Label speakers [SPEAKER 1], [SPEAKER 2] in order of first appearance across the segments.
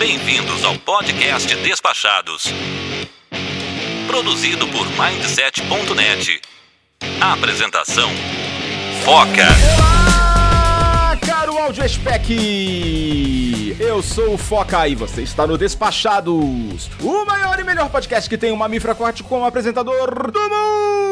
[SPEAKER 1] Bem-vindos ao podcast Despachados. Produzido por Mindset.net. Apresentação: Foca.
[SPEAKER 2] Olá, caro áudio spec! Eu sou o Foca e você está no Despachados, o maior e melhor podcast que tem um mamífero aquático como apresentador do mundo!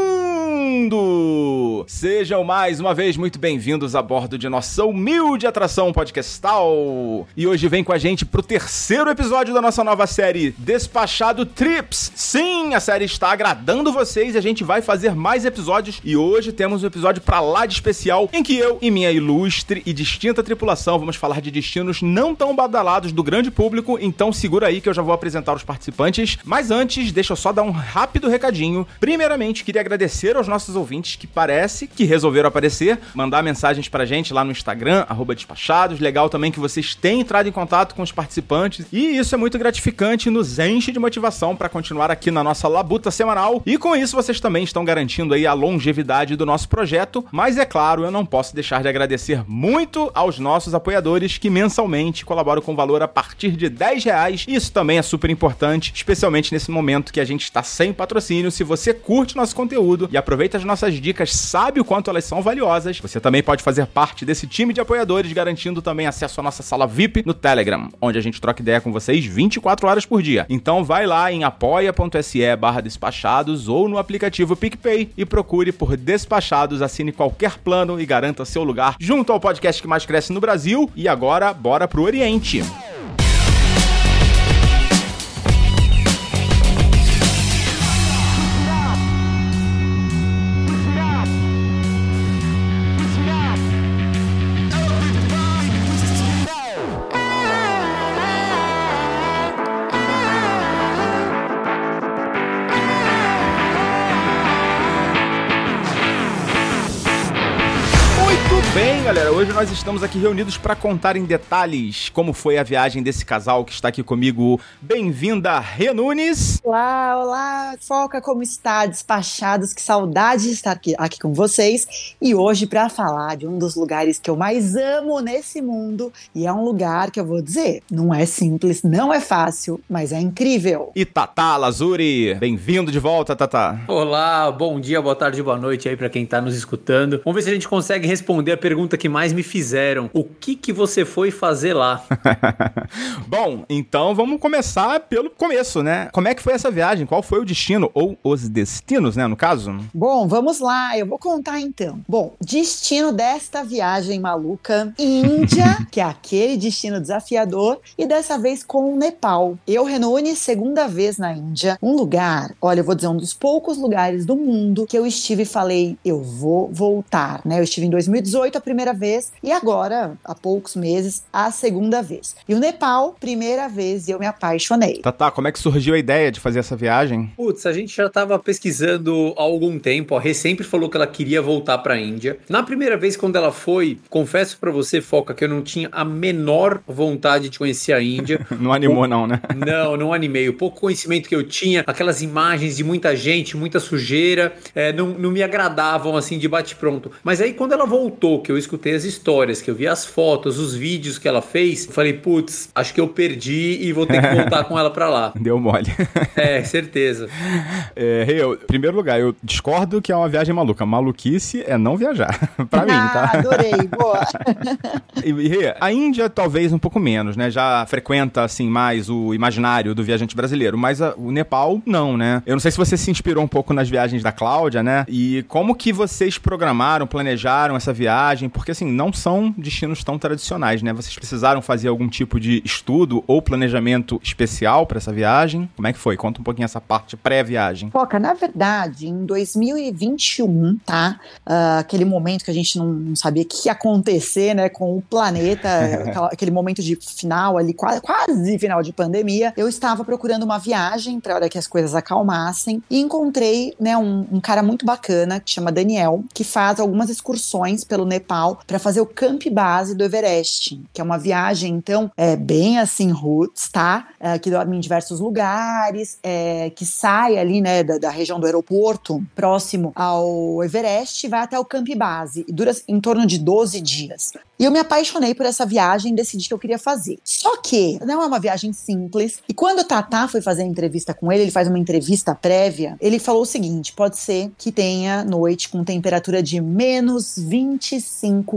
[SPEAKER 2] Sejam mais uma vez muito bem-vindos a bordo de nossa humilde atração podcastal. E hoje vem com a gente pro terceiro episódio da nossa nova série Despachado Trips. Sim, a série está agradando vocês e a gente vai fazer mais episódios. E hoje temos um episódio pra lá de especial em que eu e minha ilustre e distinta tripulação vamos falar de destinos não tão badalados do grande público. Então segura aí que eu já vou apresentar os participantes. Mas antes, deixa eu só dar um rápido recadinho. Primeiramente, queria agradecer aos nossos ouvintes que parece que resolveram aparecer, mandar mensagens pra gente lá no Instagram, despachados. Legal também que vocês têm entrado em contato com os participantes. E isso é muito gratificante e nos enche de motivação para continuar aqui na nossa labuta semanal. E com isso vocês também estão garantindo aí a longevidade do nosso projeto. Mas é claro, eu não posso deixar de agradecer muito aos nossos apoiadores que mensalmente colaboram com valor a partir de 10 reais. Isso também é super importante, especialmente nesse momento que a gente está sem patrocínio. Se você curte nosso conteúdo e aproveita as nossas dicas, sabe o quanto elas são valiosas, você também pode fazer parte desse time de apoiadores, garantindo também acesso à nossa sala VIP no Telegram, onde a gente troca ideia com vocês 24 horas por dia. Então vai lá em apoia.se barra despachados ou no aplicativo PicPay e procure por Despachados, assine qualquer plano e garanta seu lugar junto ao podcast que mais cresce no Brasil. E agora, bora pro Oriente. Muito bem, galera. Hoje nós estamos aqui reunidos para contar em detalhes como foi a viagem desse casal que está aqui comigo. Bem-vinda, Rê Nunes.
[SPEAKER 3] Olá, olá, Foca, como está? Despachados, que saudade de estar aqui, aqui com vocês. E hoje para falar de um dos lugares que eu mais amo nesse mundo. E é um lugar que eu vou dizer, não é simples, não é fácil, mas é incrível.
[SPEAKER 2] E Tatá Lazuri. Bem-vindo de volta, Tatá.
[SPEAKER 4] Olá, bom dia, boa tarde, boa noite aí pra quem tá nos escutando. Vamos ver se a gente consegue responder a pergunta que mais me fizeram. O que que você foi fazer lá?
[SPEAKER 2] Bom, então vamos começar pelo começo, né? Como é que foi essa viagem? Qual foi o destino? Ou os destinos, né, no caso?
[SPEAKER 3] Bom, vamos lá, eu vou contar então. Bom, destino desta viagem maluca, Índia, que é aquele destino desafiador, e dessa vez com o Nepal. Eu, Renune, segunda vez na Índia, um lugar, olha, eu vou dizer, um dos poucos lugares do mundo que eu estive e falei, eu vou voltar, né? Eu estive em 2018 a primeira vez e agora, há poucos meses, a segunda vez. E o Nepal, primeira vez, e eu me apaixonei.
[SPEAKER 2] Tatá, como é que surgiu a ideia de fazer essa viagem?
[SPEAKER 4] Putz, a gente já tava pesquisando há algum tempo. A Rê sempre falou que ela queria voltar pra Índia. Na primeira vez, quando ela foi, confesso pra você, Foca, que eu não tinha a menor vontade de conhecer a Índia.
[SPEAKER 2] Não animou, não, né?
[SPEAKER 4] Não, não animei. O pouco conhecimento que eu tinha, aquelas imagens de muita gente, muita sujeira, é, não, não me agradavam assim de bate-pronto. Mas aí quando ela voltou, que eu escutei as histórias, que eu vi as fotos, os vídeos que ela fez, falei, putz, acho que eu perdi e vou ter que voltar com ela pra lá.
[SPEAKER 2] Deu mole.
[SPEAKER 4] É, certeza.
[SPEAKER 2] É, eu- em primeiro lugar, eu discordo que é uma viagem maluca. Maluquice é não viajar. pra mim,
[SPEAKER 3] Ah,
[SPEAKER 2] tá?
[SPEAKER 3] adorei, boa.
[SPEAKER 2] E, e, a Índia talvez um pouco menos, né? Já frequenta, assim, mais o imaginário do viajante brasileiro. Mas a- o Nepal, não, né? Eu não sei se você se inspirou um pouco nas viagens da Cláudia, né? E como que vocês programaram, planejaram essa viagem? Porque, assim, não são destinos tão tradicionais, né? Vocês precisaram fazer algum tipo de estudo ou planejamento especial para essa viagem? Como é que foi? Conta um pouquinho essa parte pré-viagem.
[SPEAKER 3] Foca, na verdade, em 2021, tá? Ah, aquele momento que a gente não, não sabia o que ia acontecer, né, com o planeta, aquela- aquele momento de final ali, quase, quase final de pandemia, eu estava procurando uma viagem para hora que as coisas acalmassem e encontrei, né, um, um cara muito bacana que chama Daniel, que faz algumas excursões pelo Nepal para fazer o camp base do Everest, que é uma viagem, então, é bem assim, roots, tá? É, que dorme em diversos lugares, é, que sai ali, né, da, da, região do aeroporto, próximo ao Everest, vai até o camp base. E dura em torno de 12 dias. E eu me apaixonei por essa viagem e decidi que eu queria fazer. Só que não é uma viagem simples. E quando o Tatá foi fazer a entrevista com ele, ele faz uma entrevista prévia, ele falou o seguinte: pode ser que tenha noite com temperatura de menos 25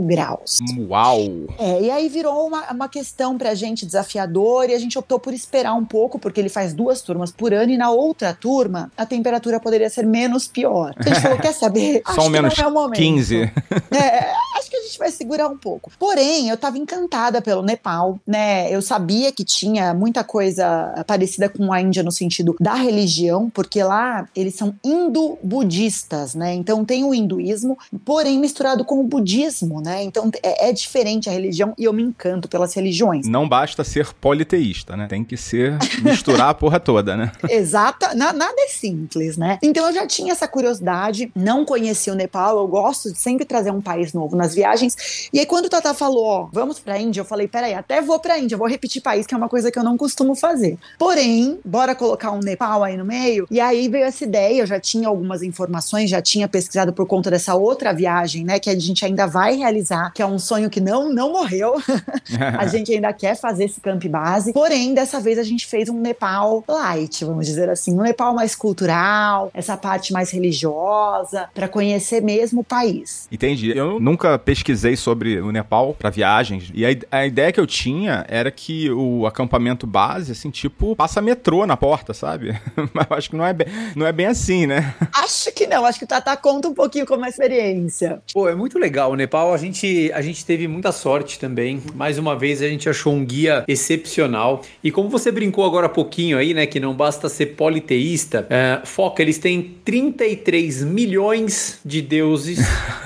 [SPEAKER 3] graus.
[SPEAKER 2] Uau!
[SPEAKER 3] É, e aí virou uma, uma questão pra gente desafiador e a gente optou por esperar um pouco, porque ele faz duas turmas por ano e na outra turma a temperatura poderia ser menos pior. A gente falou: quer saber?
[SPEAKER 2] Só um menos é 15.
[SPEAKER 3] É, acho que a gente vai segurar um pouco. Porém, eu estava encantada pelo Nepal, né? Eu sabia que tinha muita coisa parecida com a Índia no sentido da religião, porque lá eles são indo-budistas, né? Então tem o hinduísmo, porém misturado com o budismo, né? Então é, é diferente a religião e eu me encanto pelas religiões.
[SPEAKER 2] Não basta ser politeísta, né? Tem que ser misturar a porra toda, né?
[SPEAKER 3] Exata, na, nada é simples, né? Então eu já tinha essa curiosidade, não conhecia o Nepal, eu gosto de sempre trazer um país novo nas viagens. E aí quando o Tata falou, ó, vamos pra Índia, eu falei, peraí, até vou pra Índia, vou repetir país, que é uma coisa que eu não costumo fazer. Porém, bora colocar um Nepal aí no meio. E aí veio essa ideia, eu já tinha algumas informações, já tinha pesquisado por conta dessa outra viagem, né, que a gente ainda vai realizar, que é um sonho que não, não morreu. a gente ainda quer fazer esse camp base. Porém, dessa vez a gente fez um Nepal light, vamos dizer assim, um Nepal mais cultural, essa parte mais religiosa, para conhecer mesmo o país.
[SPEAKER 2] Entendi. Eu nunca pesquisei sobre o Nepal para viagens. E a, a, ideia que eu tinha era que o acampamento base, assim, tipo, passa metrô na porta, sabe? Mas eu acho que não é bem, não é bem assim, né?
[SPEAKER 3] Acho que não. Acho que o Tata conta um pouquinho como é a experiência.
[SPEAKER 4] Pô, é muito legal. O Nepal, a gente, a gente teve muita sorte também. Mais uma vez, a gente achou um guia excepcional. E como você brincou agora há pouquinho aí, né, que não basta ser politeísta, é, foca, eles têm 33 milhões de deuses.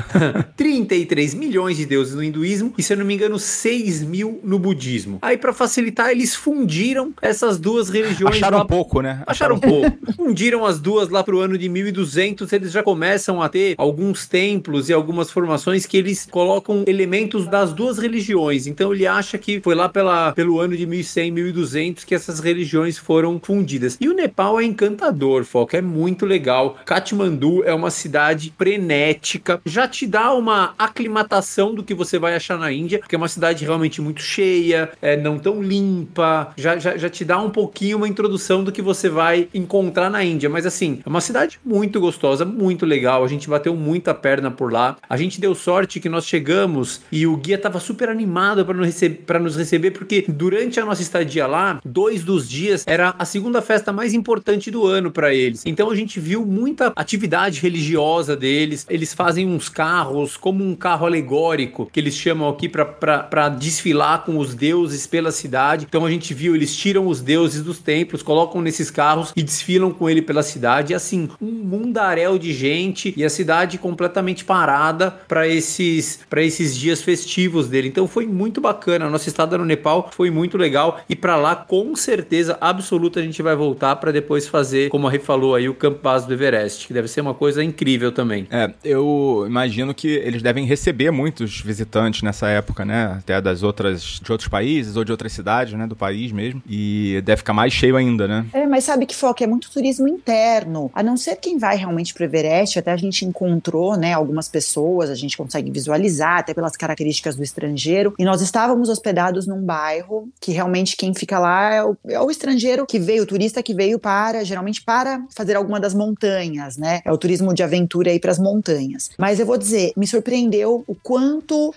[SPEAKER 4] 33 milhões de deuses no hinduísmo e, se eu não me engano, 6 mil no budismo. Aí, para facilitar, eles fundiram essas duas religiões.
[SPEAKER 2] Acharam lá... um pouco, né?
[SPEAKER 4] Acharam um pouco. fundiram as duas lá pro ano de 1200. Eles já começam a ter alguns templos e algumas formações que eles colocam elementos das duas religiões. Então, ele acha que foi lá pela, pelo ano de 1100, 1200 que essas religiões foram fundidas. E o Nepal é encantador, Foca. É muito legal. Katmandu é uma cidade frenética. Já te dá uma aclimatação do que você vai achar na Índia, porque é uma cidade realmente muito cheia, é não tão limpa, já, já, já te dá um pouquinho uma introdução do que você vai encontrar na Índia. Mas assim, é uma cidade muito gostosa, muito legal. A gente bateu muita perna por lá. A gente deu sorte que nós chegamos e o guia tava super animado para nos, receber, nos receber, porque durante a nossa estadia lá, dois dos dias era a segunda festa mais importante do ano para eles. Então a gente viu muita atividade religiosa deles. Eles fazem uns carros como um carro alegórico que eles chamam aqui para desfilar com os deuses pela cidade. Então a gente viu, eles tiram os deuses dos templos, colocam nesses carros e desfilam com ele pela cidade. E assim, um mundaréu de gente e a cidade completamente parada para esses, esses dias festivos dele. Então foi muito bacana. A nossa estada no Nepal foi muito legal e para lá, com certeza absoluta, a gente vai voltar para depois fazer, como a Rê falou aí, o Camp Base do Everest, que deve ser uma coisa incrível também.
[SPEAKER 2] É, eu imagino que eles devem receber muitos visitantes nessa época, né? Até das outras, de outros países ou de outras cidades, né? Do país mesmo. E deve ficar mais cheio ainda, né?
[SPEAKER 3] É, mas sabe que foca é muito turismo interno. A não ser quem vai realmente pro Everest, até a gente encontrou, né? Algumas pessoas, a gente consegue visualizar, até pelas características do estrangeiro. E nós estávamos hospedados num bairro que realmente quem fica lá é o, é o estrangeiro que veio, o turista que veio para, geralmente para fazer alguma das montanhas, né? É o turismo de aventura aí para as montanhas. Mas eu vou dizer, me surpreendeu o quanto uh,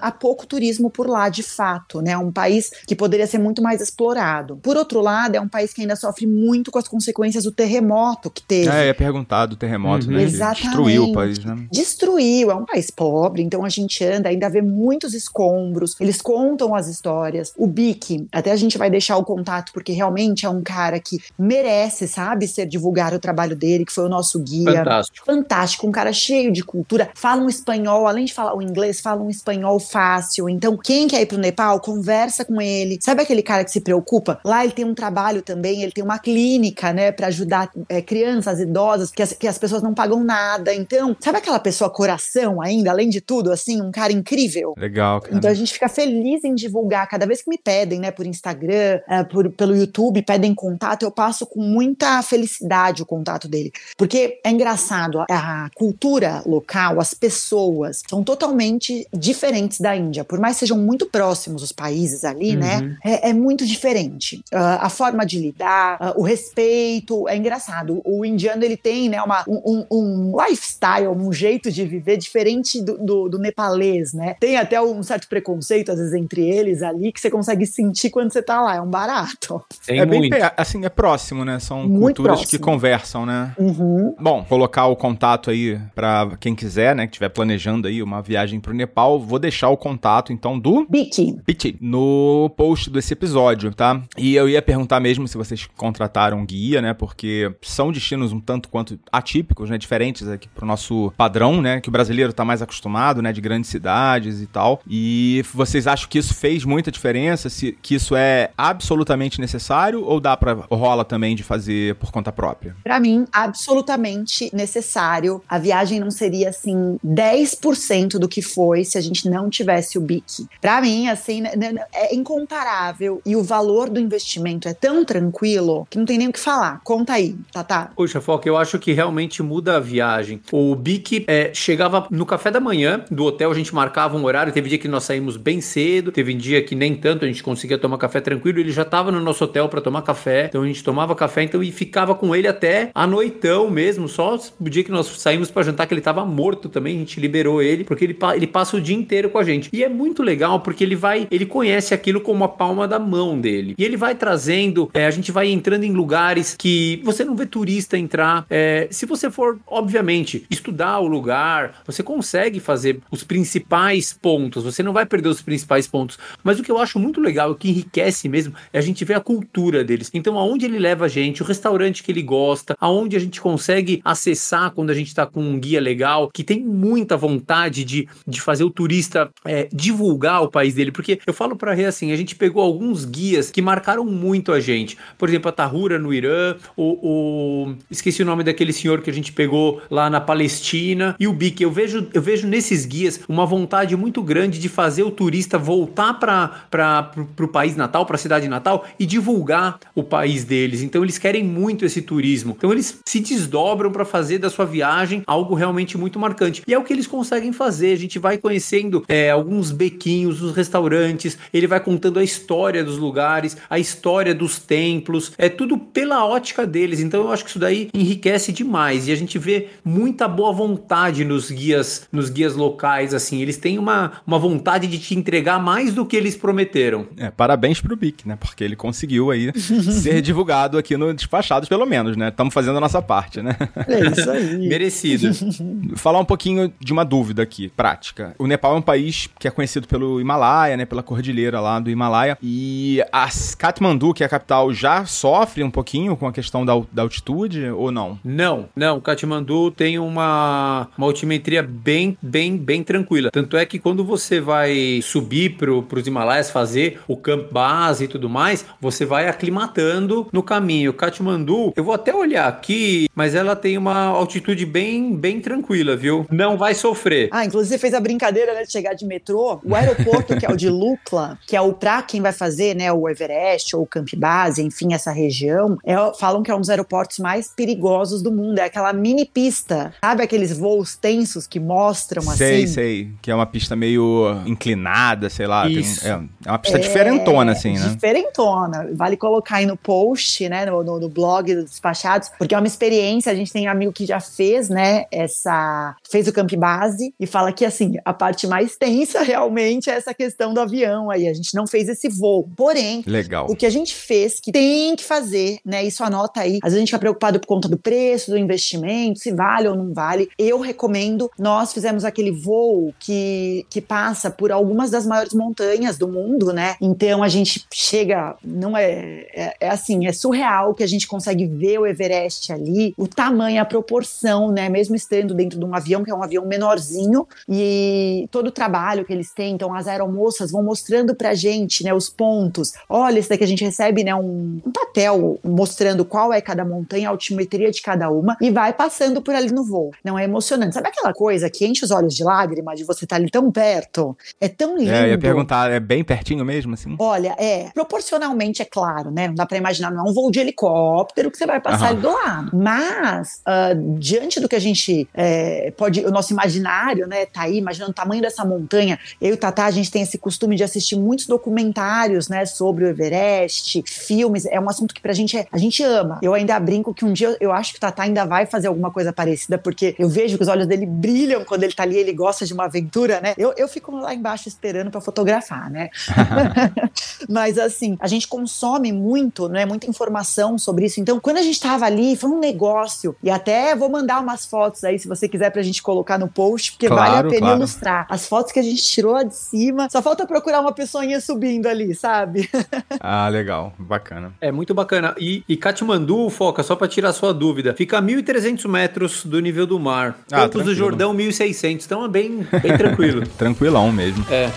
[SPEAKER 3] há pouco turismo por lá, de fato, né? Um país que poderia ser muito mais explorado. Por outro lado, é um país que ainda sofre muito com as consequências do terremoto que teve.
[SPEAKER 2] É, é perguntado o terremoto, uhum. né?
[SPEAKER 3] Exatamente.
[SPEAKER 2] Destruiu o país, né?
[SPEAKER 3] Destruiu, é um país pobre, então a gente anda, ainda vê muitos escombros, eles contam as histórias. O Bic, até a gente vai deixar o contato, porque realmente é um cara que merece, sabe, ser divulgar o trabalho dele, que foi o nosso guia.
[SPEAKER 4] Fantástico.
[SPEAKER 3] Fantástico, um cara cheio de cultura, fala um espanhol, além de falar o inglês, fala um espanhol fácil. Então, quem quer ir pro Nepal, conversa com ele. Sabe aquele cara que se preocupa? Lá ele tem um trabalho também, ele tem uma clínica, né, para ajudar é, crianças, idosas, que as, que as pessoas não pagam nada. Então, sabe aquela pessoa coração ainda, além de tudo, assim, um cara incrível?
[SPEAKER 2] Legal, cara.
[SPEAKER 3] Então a gente fica feliz em divulgar. Cada vez que me pedem, né, por Instagram, é, por, pelo YouTube, pedem contato, eu passo com muita felicidade o contato dele. Porque é engraçado, a, a cultura local, as pessoas são totalmente diferentes da Índia. Por mais que sejam muito próximos os países ali, né,
[SPEAKER 4] Uhum.
[SPEAKER 3] é, é muito diferente. Ah, a forma de lidar, ah, o respeito, é engraçado. O indiano, ele tem, né, uma, um, um- um lifestyle, um jeito de viver diferente do, do, do nepalês, né? Tem até um certo preconceito, às vezes, entre eles ali, que você consegue sentir quando você tá lá. É um barato.
[SPEAKER 4] Tem
[SPEAKER 2] é bem
[SPEAKER 4] muito.
[SPEAKER 2] pe- assim, é próximo, né? São
[SPEAKER 3] Muito
[SPEAKER 2] culturas
[SPEAKER 3] próximo.
[SPEAKER 2] que conversam, né?
[SPEAKER 3] Uhum.
[SPEAKER 2] Bom, colocar o contato aí pra quem quiser, né, que estiver planejando aí uma viagem pro Nepal, vou deixar o contato então do
[SPEAKER 3] Biki.
[SPEAKER 2] Piti no post desse episódio, tá? E eu ia perguntar mesmo se vocês contrataram um guia, né? Porque são destinos um tanto quanto atípicos, né? Diferentes aqui pro nosso padrão, né? Que o brasileiro tá mais acostumado, né? De grandes cidades e tal. E vocês acham que isso fez muita diferença? Se, que isso é absolutamente necessário ou dá pra rola também de fazer por conta própria?
[SPEAKER 3] Pra mim, absolutamente necessário. A viagem não seria, assim, 10% do que foi se a gente não tivesse o BIC. Pra mim, assim, né, né, é incomparável. E o valor do investimento é tão tranquilo que não tem nem o que falar. Conta aí, Tatá.
[SPEAKER 4] Poxa, Foca, eu acho que realmente muda a viagem. O Bic é, chegava no café da manhã do hotel, a gente marcava um horário. Teve dia que nós saímos bem cedo, teve dia que nem tanto, a gente conseguia tomar café tranquilo. Ele já estava no nosso hotel para tomar café, então a gente tomava café então, e ficava com ele até a noitão mesmo. Só o dia que nós saímos para jantar, que ele estava morto também, a gente liberou ele, porque ele, ele passa o dia inteiro com a gente. E é muito legal porque ele vai, ele conhece aquilo como a palma da mão dele. E ele vai trazendo, é, a gente vai entrando em lugares que você não vê turista entrar. É, se você for, obviamente, estudar o lugar, você consegue fazer os principais pontos, você não vai perder os principais pontos. Mas o que eu acho muito legal, o que enriquece mesmo, é a gente ver a cultura deles. Então, aonde ele leva a gente, o restaurante que ele gosta, aonde a gente consegue acessar quando a gente tá com um guia legal, que tem muita vontade de, de fazer o turista é, divulgar o país dele. Porque eu falo pra Rê assim, a gente pegou alguns guias que marcaram muito a gente. Por exemplo, a Tahura no Irã, o, o- esqueci o nome daquele senhor que a gente pegou lá na Palestina e o Bic. Eu vejo, eu vejo nesses guias uma vontade muito grande de fazer o turista voltar para o país natal, para a cidade natal e divulgar o país deles. Então eles querem muito esse turismo. Então eles se desdobram para fazer da sua viagem algo realmente muito marcante. E é o que eles conseguem fazer. A gente vai conhecendo é, alguns bequinhos, os restaurantes. Ele vai contando a história dos lugares, a história dos templos. É tudo pela ótica deles. Então eu acho que isso daí enriquece demais. E a gente vê muita boa vontade nos guias, nos guias locais. Assim, eles têm uma, uma vontade de te entregar mais do que eles prometeram.
[SPEAKER 2] É, parabéns pro Bic, né? Porque ele conseguiu aí ser divulgado aqui no Despachados, pelo menos, né? Estamos fazendo a nossa parte, né?
[SPEAKER 3] É isso aí.
[SPEAKER 4] Merecido.
[SPEAKER 2] Falar um pouquinho de uma dúvida aqui, prática. O Nepal é um país que é conhecido pelo Himalaia, né? Pela cordilheira lá do Himalaia. E a Kathmandu, que é a capital, já sofre um pouquinho com a questão da, da altitude ou não?
[SPEAKER 4] Não, não, Katmandu tem uma, uma altimetria bem, bem, bem tranquila. Tanto é que quando você vai subir pro, pros Himalaias fazer o camp base e tudo mais, você vai aclimatando no caminho. Katmandu, eu vou até olhar aqui, mas ela tem uma altitude bem, bem tranquila, viu? Não vai sofrer.
[SPEAKER 3] Ah, inclusive fez a brincadeira né, de chegar de metrô. O aeroporto, que é o de Lukla, que é o pra quem vai fazer né, o Everest ou o Camp Base, enfim, essa região, é, falam que é um dos aeroportos mais perigosos do mundo. É aquela mini pista. Sabe aqueles voos tensos que mostram assim?
[SPEAKER 2] sei. Que é uma pista meio inclinada, sei lá. tem- é, é uma pista diferentona, assim, né?
[SPEAKER 3] Diferentona. Vale colocar aí no post, né, no, no, no blog dos despachados, porque é uma experiência. A gente tem amigo que já fez, né, essa. fez o Camp Base e fala que, assim, a parte mais tensa realmente é essa questão do avião aí. A gente não fez esse voo. Porém,
[SPEAKER 2] Legal.
[SPEAKER 3] o que a gente fez, que tem que fazer, né? Isso anota aí. Às vezes a gente fica preocupado por conta do preço, do investimento, se vale ou não vale. Eu recomendo. Nós fizemos aquele voo que, que passa por algumas das maiores montanhas do mundo, né? Então a gente chega, não é, é, é assim, é surreal que a gente consegue ver o Everest ali, o tamanho, a proporção, né? Mesmo estando dentro de um avião, que é um avião menorzinho, e todo o trabalho que eles têm. Então, as aeromoças vão mostrando pra gente, né, os pontos. Olha, esse daqui a gente recebe, né, um, um papel mostrando qual é cada montanha, a altimetria de cada uma e vai passando por ali no voo. Não é emocionante. Sabe aquela coisa que enche os olhos de lágrima de você estar tá ali tão perto? É tão lindo.
[SPEAKER 2] É, eu ia perguntar, é bem pertinho mesmo, assim?
[SPEAKER 3] Olha, é, proporcionalmente, é claro, né? Não dá pra imaginar, não é um voo de helicóptero que você vai passar ali do lado. Mas, uh, diante do que a gente é, pode, o nosso imaginário, né, tá aí, imaginando o tamanho dessa montanha, eu e o Tatá, a gente tem esse costume de assistir muitos documentários, né, sobre o Everest, filmes, é um assunto que pra gente é, a gente ama. Eu ainda brinco que um dia eu acho que o Tatá ainda vai fazer alguma coisa parecida, porque eu vejo que os olhos dele brilham quando ele tá ali, ele gosta de uma aventura, né? Eu, eu fico lá embaixo esperando para fotografar, né? Mas assim, a gente consome muito, né? Muita informação sobre isso. Então, quando a gente tava ali, foi um negócio. E até vou mandar umas fotos aí, se você quiser, pra gente colocar no post, porque claro, vale a pena claro. ilustrar. As fotos que a gente tirou lá de cima. Só falta procurar uma pessoinha subindo ali, sabe?
[SPEAKER 2] ah, legal. Bacana.
[SPEAKER 4] É muito bacana. E, e Katmandu, Foca, só pra tirar sua dúvida, fica a 1.300 metros do nível do mar. Ah, Campos do Jordão, 1.600. Então é bem, bem tranquilo.
[SPEAKER 2] Tranquilão mesmo.
[SPEAKER 4] É.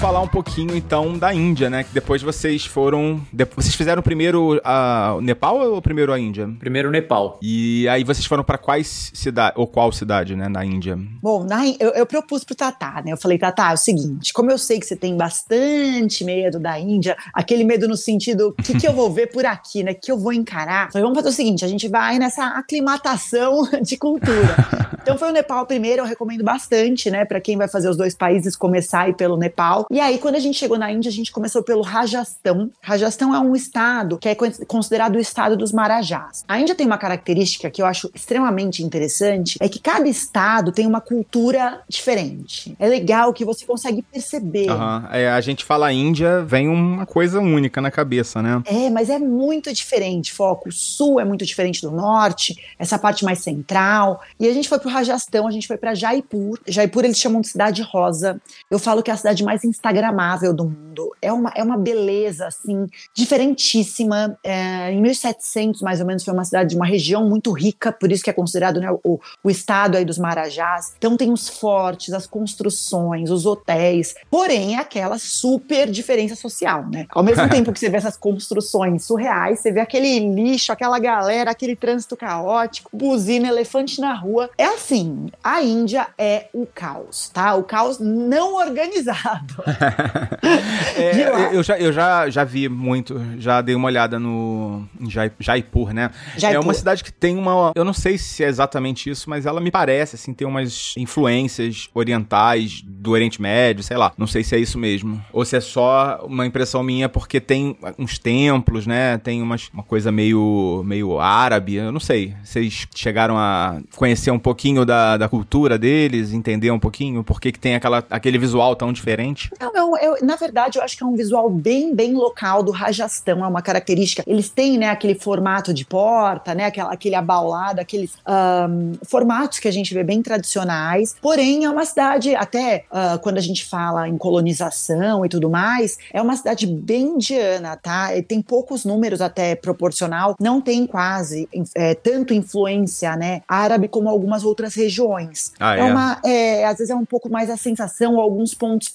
[SPEAKER 2] falar um pouquinho então da Índia, né? Que depois vocês foram. Vocês fizeram primeiro a, o Nepal ou primeiro a Índia?
[SPEAKER 4] Primeiro o Nepal.
[SPEAKER 2] E aí vocês foram para quais cidade ou qual cidade, né, na Índia?
[SPEAKER 3] Bom, na, eu, eu propus pro Tatá, né? Eu falei, Tatá, é o seguinte, como eu sei que você tem bastante medo da Índia, aquele medo no sentido, o que, que eu vou ver por aqui, né? que eu vou encarar? Falei, vamos fazer o seguinte, a gente vai nessa aclimatação de cultura. Então foi o Nepal primeiro, eu recomendo bastante, né, para quem vai fazer os dois países começar e pelo Nepal. E aí, quando a gente chegou na Índia, a gente começou pelo Rajastão. Rajastão é um estado que é considerado o estado dos Marajás. A Índia tem uma característica que eu acho extremamente interessante, é que cada estado tem uma cultura diferente. É legal que você consegue perceber.
[SPEAKER 2] Uhum. É, a gente fala Índia, vem uma coisa única na cabeça, né?
[SPEAKER 3] É, mas é muito diferente, foco. O sul é muito diferente do norte, essa parte mais central. E a gente foi pro Rajastão, a gente foi para Jaipur. Jaipur eles chamam de cidade rosa. Eu falo que é a cidade mais instagramável do mundo. É uma, é uma beleza, assim, diferentíssima. É, em 1700, mais ou menos, foi uma cidade de uma região muito rica, por isso que é considerado né, o, o estado aí dos Marajás. Então tem os fortes, as construções, os hotéis. Porém, é aquela super diferença social, né? Ao mesmo tempo que você vê essas construções surreais, você vê aquele lixo, aquela galera, aquele trânsito caótico, buzina, elefante na rua. É assim, a Índia é o caos, tá? O caos não organizado organizado.
[SPEAKER 2] É, eu já, eu já, já vi muito, já dei uma olhada no Jaipur, né? Jaipur. É uma cidade que tem uma. Eu não sei se é exatamente isso, mas ela me parece, assim, tem umas influências orientais do Oriente Médio, sei lá. Não sei se é isso mesmo. Ou se é só uma impressão minha, porque tem uns templos, né? Tem umas, uma coisa meio, meio árabe, eu não sei. Vocês chegaram a conhecer um pouquinho da, da cultura deles, entender um pouquinho por que, que tem aquela, aquele visual tão diferente?
[SPEAKER 3] Não, não eu, na verdade, eu acho que é um visual bem, bem local do Rajastão, é uma característica. Eles têm, né, aquele formato de porta, né, aquela, aquele abaulado, aqueles um, formatos que a gente vê bem tradicionais, porém é uma cidade, até uh, quando a gente fala em colonização e tudo mais, é uma cidade bem indiana, tá? E tem poucos números até proporcional, não tem quase é, tanto influência, né, árabe como algumas outras regiões. Ah, é, é uma, é, às vezes é um pouco mais a sensação, alguns pontos pontos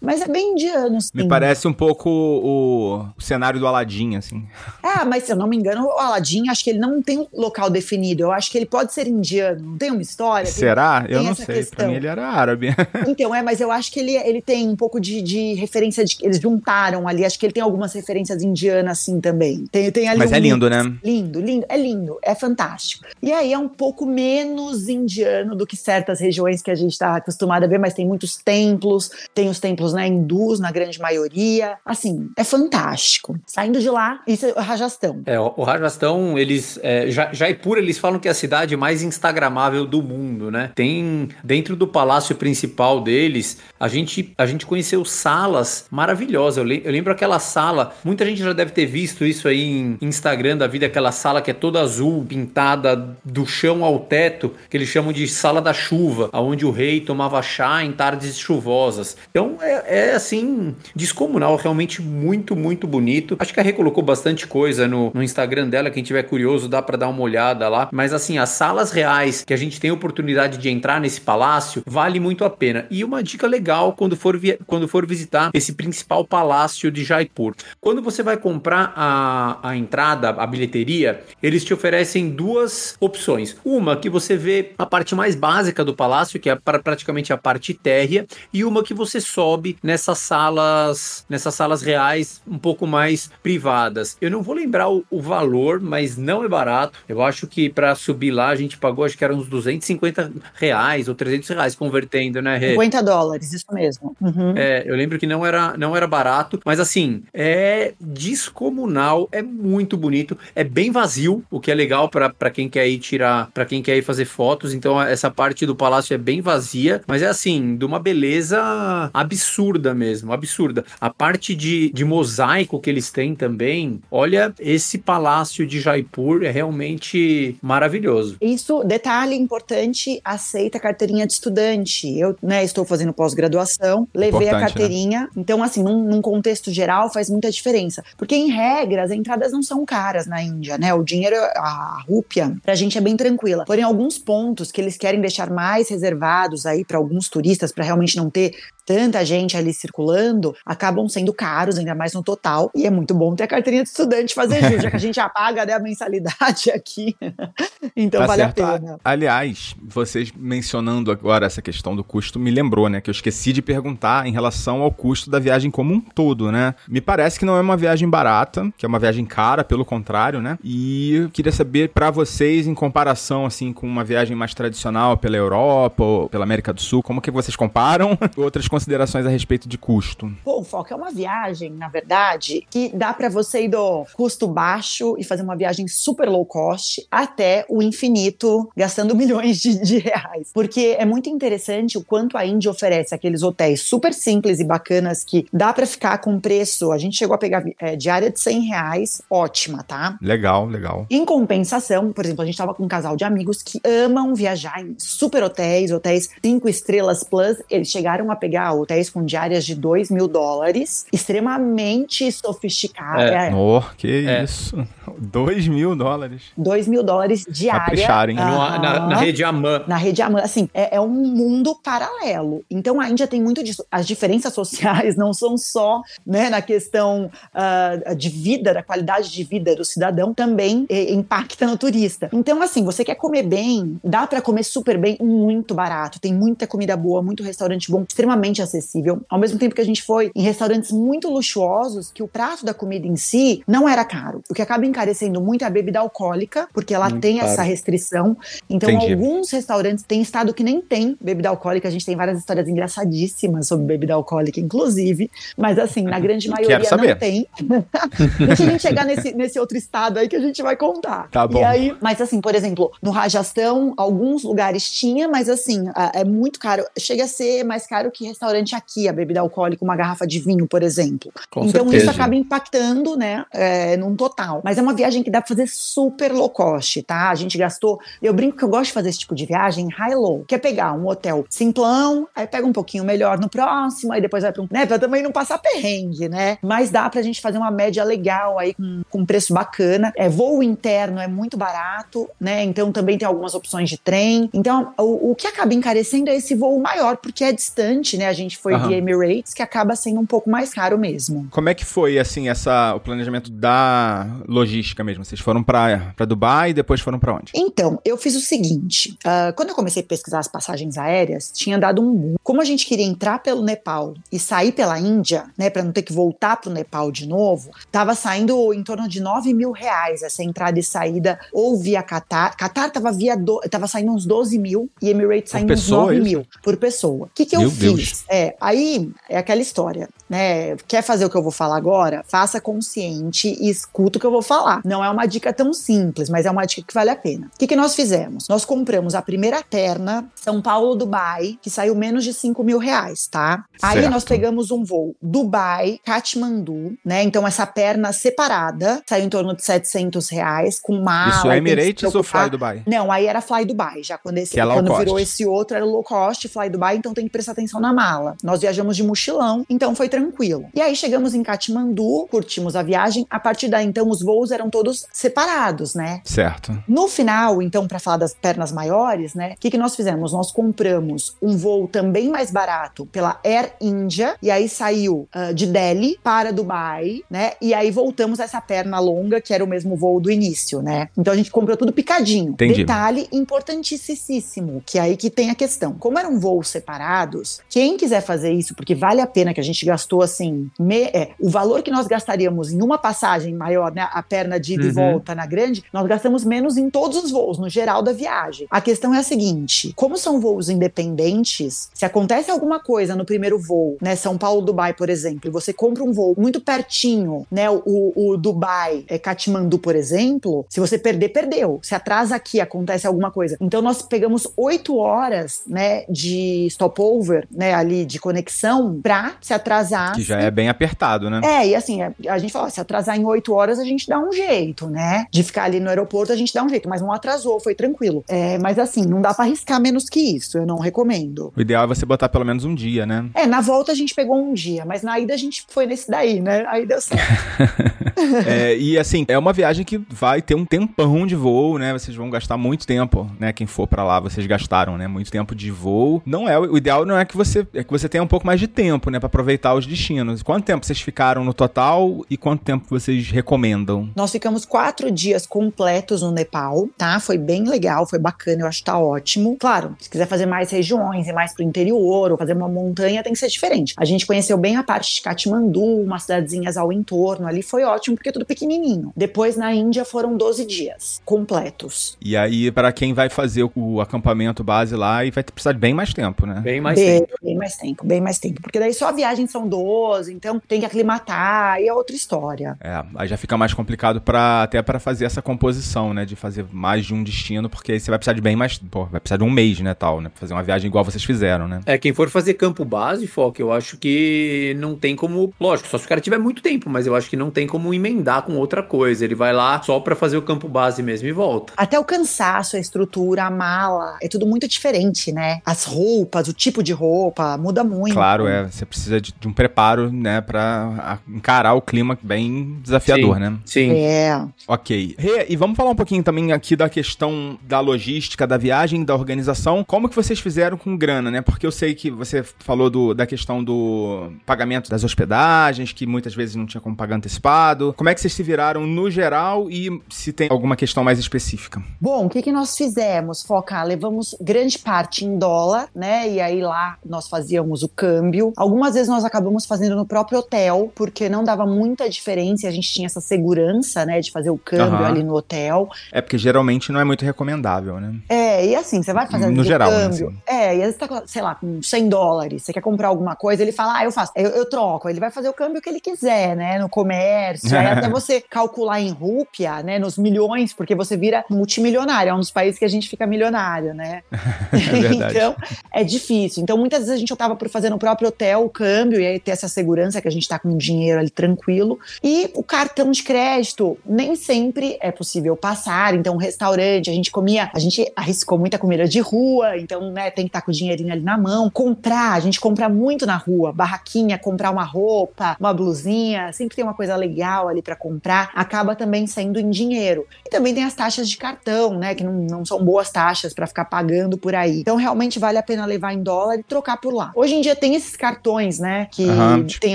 [SPEAKER 3] Mas é bem indiano, sim.
[SPEAKER 2] Me parece um pouco o, o cenário do Aladdin, assim.
[SPEAKER 3] É, mas se eu não me engano, o Aladdin, acho que ele não tem um local definido. Eu acho que ele pode ser indiano. Não tem uma história?
[SPEAKER 2] Será?
[SPEAKER 3] Tem,
[SPEAKER 2] eu não sei. Questão. Pra mim ele era árabe.
[SPEAKER 3] Então, é, mas eu acho que ele, ele tem um pouco de, de referência de. Eles juntaram ali. Acho que ele tem algumas referências indianas, assim, também. Tem, tem ali
[SPEAKER 2] mas
[SPEAKER 3] um
[SPEAKER 2] é lindo, né?
[SPEAKER 3] Lindo, lindo. É lindo. É fantástico. E aí é um pouco menos indiano do que certas regiões que a gente está acostumado a ver, mas tem muitos templos templos, os templos né, hindus na grande maioria. Assim, é fantástico. Saindo de lá, isso é o Rajastão.
[SPEAKER 4] É, o Rajastão, eles. É, Jaipur, eles falam que é a cidade mais instagramável do mundo, né? Tem dentro do palácio principal deles, a gente, a gente conheceu salas maravilhosas. Eu, le, eu lembro aquela sala, muita gente já deve ter visto isso aí em Instagram da vida, aquela sala que é toda azul, pintada do chão ao teto, que eles chamam de sala da chuva, aonde o rei tomava chá em tardes chuvosas. Então é, é assim, descomunal, realmente muito, muito bonito. Acho que a Rê colocou bastante coisa no, no Instagram dela, quem tiver curioso dá para dar uma olhada lá. Mas assim, as salas reais que a gente tem oportunidade de entrar nesse palácio, vale muito a pena. E uma dica legal quando for, quando for visitar esse principal palácio de Jaipur. Quando você vai comprar a, a entrada, a bilheteria, eles te oferecem duas opções. Uma que você vê a parte mais básica do palácio, que é pra, praticamente a parte térrea, e uma que você sobe nessas salas, nessas salas reais um pouco mais privadas. Eu não vou lembrar o, o valor, mas não é barato. Eu acho que para subir lá a gente pagou, acho que eram uns 250 reais ou 300 reais convertendo, né, Rê?
[SPEAKER 3] 50 dólares, isso mesmo.
[SPEAKER 4] Uhum. É, eu lembro que não era, não era barato, mas assim, é descomunal, é muito bonito, é bem vazio, o que é legal para quem quer ir tirar, para quem quer ir fazer fotos. Então essa parte do palácio é bem vazia, mas é assim, de uma beleza absurda mesmo, absurda. A parte de, de mosaico que eles têm também, olha, esse palácio de Jaipur é realmente maravilhoso.
[SPEAKER 3] Isso, detalhe importante, aceita carteirinha de estudante. Eu, né, estou fazendo pós-graduação, levei Importante, a né? carteirinha. Né? Então, assim, num, num, contexto geral faz muita diferença. Porque, em regra, as entradas não são caras na Índia, né? O dinheiro, a rúpia, pra gente é bem tranquila. Porém, alguns pontos que eles querem deixar mais reservados aí para alguns turistas, para realmente não ter tanta gente ali circulando, acabam sendo caros, ainda mais no total. E é muito bom ter a carteirinha de estudante fazer jus, já que a gente já paga né, a mensalidade aqui. então tá vale certo. a pena.
[SPEAKER 2] Aliás, vocês mencionando agora essa questão do custo me lembrou, né? Que eu esqueci de perguntar em relação ao custo da viagem como um todo, né? Me parece que não é uma viagem barata, que é uma viagem cara, pelo contrário, né? E eu queria saber para vocês, em comparação, assim, com uma viagem mais tradicional pela Europa ou pela América do Sul, como que vocês comparam? Outras considerações a respeito de custo?
[SPEAKER 3] Bom, Foca, é uma viagem, na verdade, que dá para você ir do custo baixo e fazer uma viagem super low cost até o infinito, gastando milhões de, de reais. Porque é muito interessante o quanto a Índia oferece aqueles hotéis super simples e bacanas que dá para ficar com preço. A gente chegou a pegar é, diária de 100 reais, ótima, tá?
[SPEAKER 2] Legal, legal.
[SPEAKER 3] Em compensação, por exemplo, a gente tava com um casal de amigos que amam viajar em super hotéis, hotéis 5 estrelas plus. Eles chegaram a pegar hotéis com diárias de 2 mil dólares, extremamente sofisticados.
[SPEAKER 2] É. é. Oh, que é. isso. 2 mil dólares.
[SPEAKER 3] 2 mil dólares diária.
[SPEAKER 4] Uhum. Na, na rede Aman.
[SPEAKER 3] Na rede Aman. Assim, é, é, um mundo paralelo. Então a Índia tem muito disso. As diferenças sociais não são só né, na questão uh, de vida, da qualidade de vida do cidadão, também eh, impacta no turista. Então, assim, você quer comer bem, dá para comer super bem, muito barato. Tem muita comida boa, muito restaurante bom, extremamente extremamente acessível, ao mesmo tempo que a gente foi em restaurantes muito luxuosos, que o prato da comida em si não era caro. O que acaba encarecendo muito é a bebida alcoólica, porque ela hum, tem claro. essa restrição. Então, Entendi. alguns restaurantes têm estado que nem tem bebida alcoólica. A gente tem várias histórias engraçadíssimas sobre bebida alcoólica, inclusive. Mas, assim, na grande maioria não tem. Deixa a gente chegar nesse, nesse outro estado aí que a gente vai contar.
[SPEAKER 2] Tá bom.
[SPEAKER 3] E aí, mas, assim, por exemplo, no Rajastão, alguns lugares tinha, mas, assim, é muito caro. Chega a ser mais caro que restaurante restaurante aqui, a bebida alcoólica, uma garrafa de vinho, por exemplo. Com então certeza. isso acaba impactando, né, é, num total. Mas é uma viagem que dá pra fazer super low cost, tá? A gente gastou. Eu brinco que eu gosto de fazer esse tipo de viagem high-low, que é pegar um hotel simplão, aí pega um pouquinho melhor no próximo, aí depois vai pra um. né, pra também não passar perrengue, né? Mas dá pra gente fazer uma média legal aí, com, com preço bacana. É, voo interno é muito barato, né? Então também tem algumas opções de trem. Então, o, o que acaba encarecendo é esse voo maior, porque é distante, né? A gente foi uhum. de Emirates, que acaba sendo um pouco mais caro mesmo.
[SPEAKER 2] Como é que foi, assim, essa, o planejamento da logística mesmo? Vocês foram para Dubai e depois foram para onde?
[SPEAKER 3] Então, eu fiz o seguinte: uh, quando eu comecei a pesquisar as passagens aéreas, tinha dado um boom. Como a gente queria entrar pelo Nepal e sair pela Índia, né, para não ter que voltar pro Nepal de novo, tava saindo em torno de 9 mil reais essa entrada e saída, ou via Qatar. Qatar tava, via do, tava saindo uns 12 mil e Emirates saindo uns 9 mil por pessoa. O que, que eu fiz? Mas, é, aí é aquela história, né? Quer fazer o que eu vou falar agora? Faça consciente e escuta o que eu vou falar. Não é uma dica tão simples, mas é uma dica que vale a pena. O que, que nós fizemos? Nós compramos a primeira terna São Paulo-Dubai, que saiu menos de 5 mil reais, tá? Aí
[SPEAKER 2] Certo.
[SPEAKER 3] nós pegamos um voo Dubai, Katmandu, né? Então essa perna separada saiu em torno de 700 reais, com mala.
[SPEAKER 2] Isso é Emirates ou Fly Dubai?
[SPEAKER 3] não, aí era Fly Dubai, já quando, esse,
[SPEAKER 2] é
[SPEAKER 3] quando
[SPEAKER 2] cost.
[SPEAKER 3] virou esse outro era low cost, Fly Dubai, então tem que prestar atenção na mala. Nós viajamos de mochilão, então foi tranquilo. E aí chegamos em Katmandu, curtimos a viagem, a partir daí então os voos eram todos separados, né?
[SPEAKER 2] Certo.
[SPEAKER 3] No final, então, para falar das pernas maiores, né? O que, que nós fizemos? Nós compramos um voo também mais barato pela Air India, e aí saiu ah, de Delhi para Dubai, né? E aí voltamos a essa perna longa, que era o mesmo voo do início, né? Então a gente comprou tudo picadinho.
[SPEAKER 2] Entendi.
[SPEAKER 3] Detalhe importantíssimo, que é aí que tem a questão. Como eram voos separados, quem quiser fazer isso, porque vale a pena que a gente gastou assim, me- é, o valor que nós gastaríamos em uma passagem maior, né, a perna de ida e
[SPEAKER 4] Uhum.
[SPEAKER 3] volta na grande, nós gastamos menos em todos os voos, no geral da viagem. A questão é a seguinte: como são voos independentes, se acontece alguma coisa no primeiro voo, né, São Paulo Dubai, por exemplo, e você compra um voo muito pertinho, né, o, o Dubai, é, Katmandu, por exemplo, se você perder, perdeu. Se atrasa aqui, acontece alguma coisa. Então nós pegamos oito horas, né, de stopover, né, ali de conexão, pra se atrasar.
[SPEAKER 2] Que já é bem apertado, né?
[SPEAKER 3] É, e assim, a- gente fala, se atrasar em oito horas, a gente dá um jeito, né? De ficar ali no aeroporto, a gente dá um jeito, mas não atrasou, foi tranquilo. É, mas assim, não dá pra arriscar menos que isso, eu não recomendo.
[SPEAKER 2] O ideal é você botar pelo menos um dia, né?
[SPEAKER 3] É, na volta a gente pegou um dia, mas na ida a gente foi nesse daí, né? Aí deu certo.
[SPEAKER 2] É, e assim, é uma viagem que vai ter um tempão de voo, né? Vocês vão gastar muito tempo, né? Quem for pra lá, vocês gastaram, né? Muito tempo de voo. Não é o ideal não é que você é que você tenha um pouco mais de tempo, né, Pra aproveitar os destinos. Quanto tempo vocês ficaram no total e quanto tempo vocês recomendam?
[SPEAKER 3] Nós ficamos quatro dias completos no Nepal, tá? Foi bem legal, foi bacana, eu acho que tá ótimo. Claro, se quiser fazer mais regiões e mais pro interior, ou fazer uma montanha, tem que ser diferente. A gente conheceu bem a parte de Katmandu, umas cidadezinhas ao entorno ali, foi ótimo, porque é tudo pequenininho. Depois, na Índia, foram 12 dias completos.
[SPEAKER 2] E aí, pra quem vai fazer o, acampamento base lá, e vai ter- precisar de bem mais tempo, né?
[SPEAKER 4] Bem mais
[SPEAKER 3] bem,
[SPEAKER 4] tempo.
[SPEAKER 3] bem mais tempo, bem mais tempo. Porque daí só a viagem são 12, então tem que aclimatar, e é outra história.
[SPEAKER 2] É, aí já fica mais complicado para até pra fazer essa composição, né, de fazer mais de um destino, porque aí você vai precisar de bem mais, pô, vai precisar de um mês, né, tal, né, pra fazer uma viagem igual vocês fizeram, né?
[SPEAKER 4] É, quem for fazer campo base, Foca, eu acho que não tem como. Lógico, só se o cara tiver muito tempo, mas eu acho que não tem como emendar com outra coisa. Ele vai lá só pra fazer o campo base mesmo e volta.
[SPEAKER 3] Até o cansaço, a estrutura, a mala, é tudo muito diferente, né? As roupas, o tipo de roupa, muda muito.
[SPEAKER 2] Claro, é, você precisa de, de um preparo, né, pra a- encarar o clima bem desafiador,
[SPEAKER 4] Sim.
[SPEAKER 2] né?
[SPEAKER 4] Sim.
[SPEAKER 3] É.
[SPEAKER 2] Ok. Rê, e vamos falar um pouquinho também aqui da questão da logística, da viagem, da organização. Como que vocês fizeram com grana, né? Porque eu sei que você falou do, da questão do pagamento das hospedagens, que muitas vezes não tinha como pagar antecipado. Como é que vocês se viraram no geral e se tem alguma questão mais específica?
[SPEAKER 3] Bom, o que, que nós fizemos, Foca? Levamos grande parte em dólar, né? E aí lá nós fazíamos o câmbio. Algumas vezes nós acabamos fazendo no próprio hotel, porque não dava muita diferença. e A gente tinha essa segurança, né, de fazer o câmbio
[SPEAKER 2] Aham.
[SPEAKER 3] ali no hotel.
[SPEAKER 2] É porque geralmente não é muito recomendável, né?
[SPEAKER 3] É, e assim, você vai fazendo
[SPEAKER 2] No
[SPEAKER 3] o
[SPEAKER 2] geral, né,
[SPEAKER 3] câmbio.
[SPEAKER 2] assim.
[SPEAKER 3] É, e às vezes tá, sei lá, com 100 dólares, você quer comprar alguma coisa, ele fala, ah, eu faço, eu, eu troco. Ele vai fazer o câmbio que ele quiser, né, no comércio. aí até você calcular em rúpia, né, nos milhões, porque você vira multimilionário. É um dos países que a gente fica milionário, né?
[SPEAKER 2] verdade.
[SPEAKER 3] então, é difícil. Então, muitas vezes a gente optava por fazer no próprio hotel o câmbio e aí ter essa segurança que a gente tá com o dinheiro ali tranquilo. E o cartão de crédito, nem sempre é possível passar. Então, um restaurante, a gente comia, a gente arriscou muita comida de rua, então, né, tem que estar com o dinheirinho ali na mão. Comprar, a gente compra muito na rua, barraquinha, comprar uma roupa, uma blusinha, sempre tem uma coisa legal ali pra comprar, acaba também sendo em dinheiro. E também tem as taxas de cartão, né, que não, não são boas taxas pra ficar pagando por aí. Então, realmente vale a pena levar em dólar e trocar por lá. Hoje em dia tem esses cartões, né, que
[SPEAKER 2] Aham, tipo-
[SPEAKER 3] tem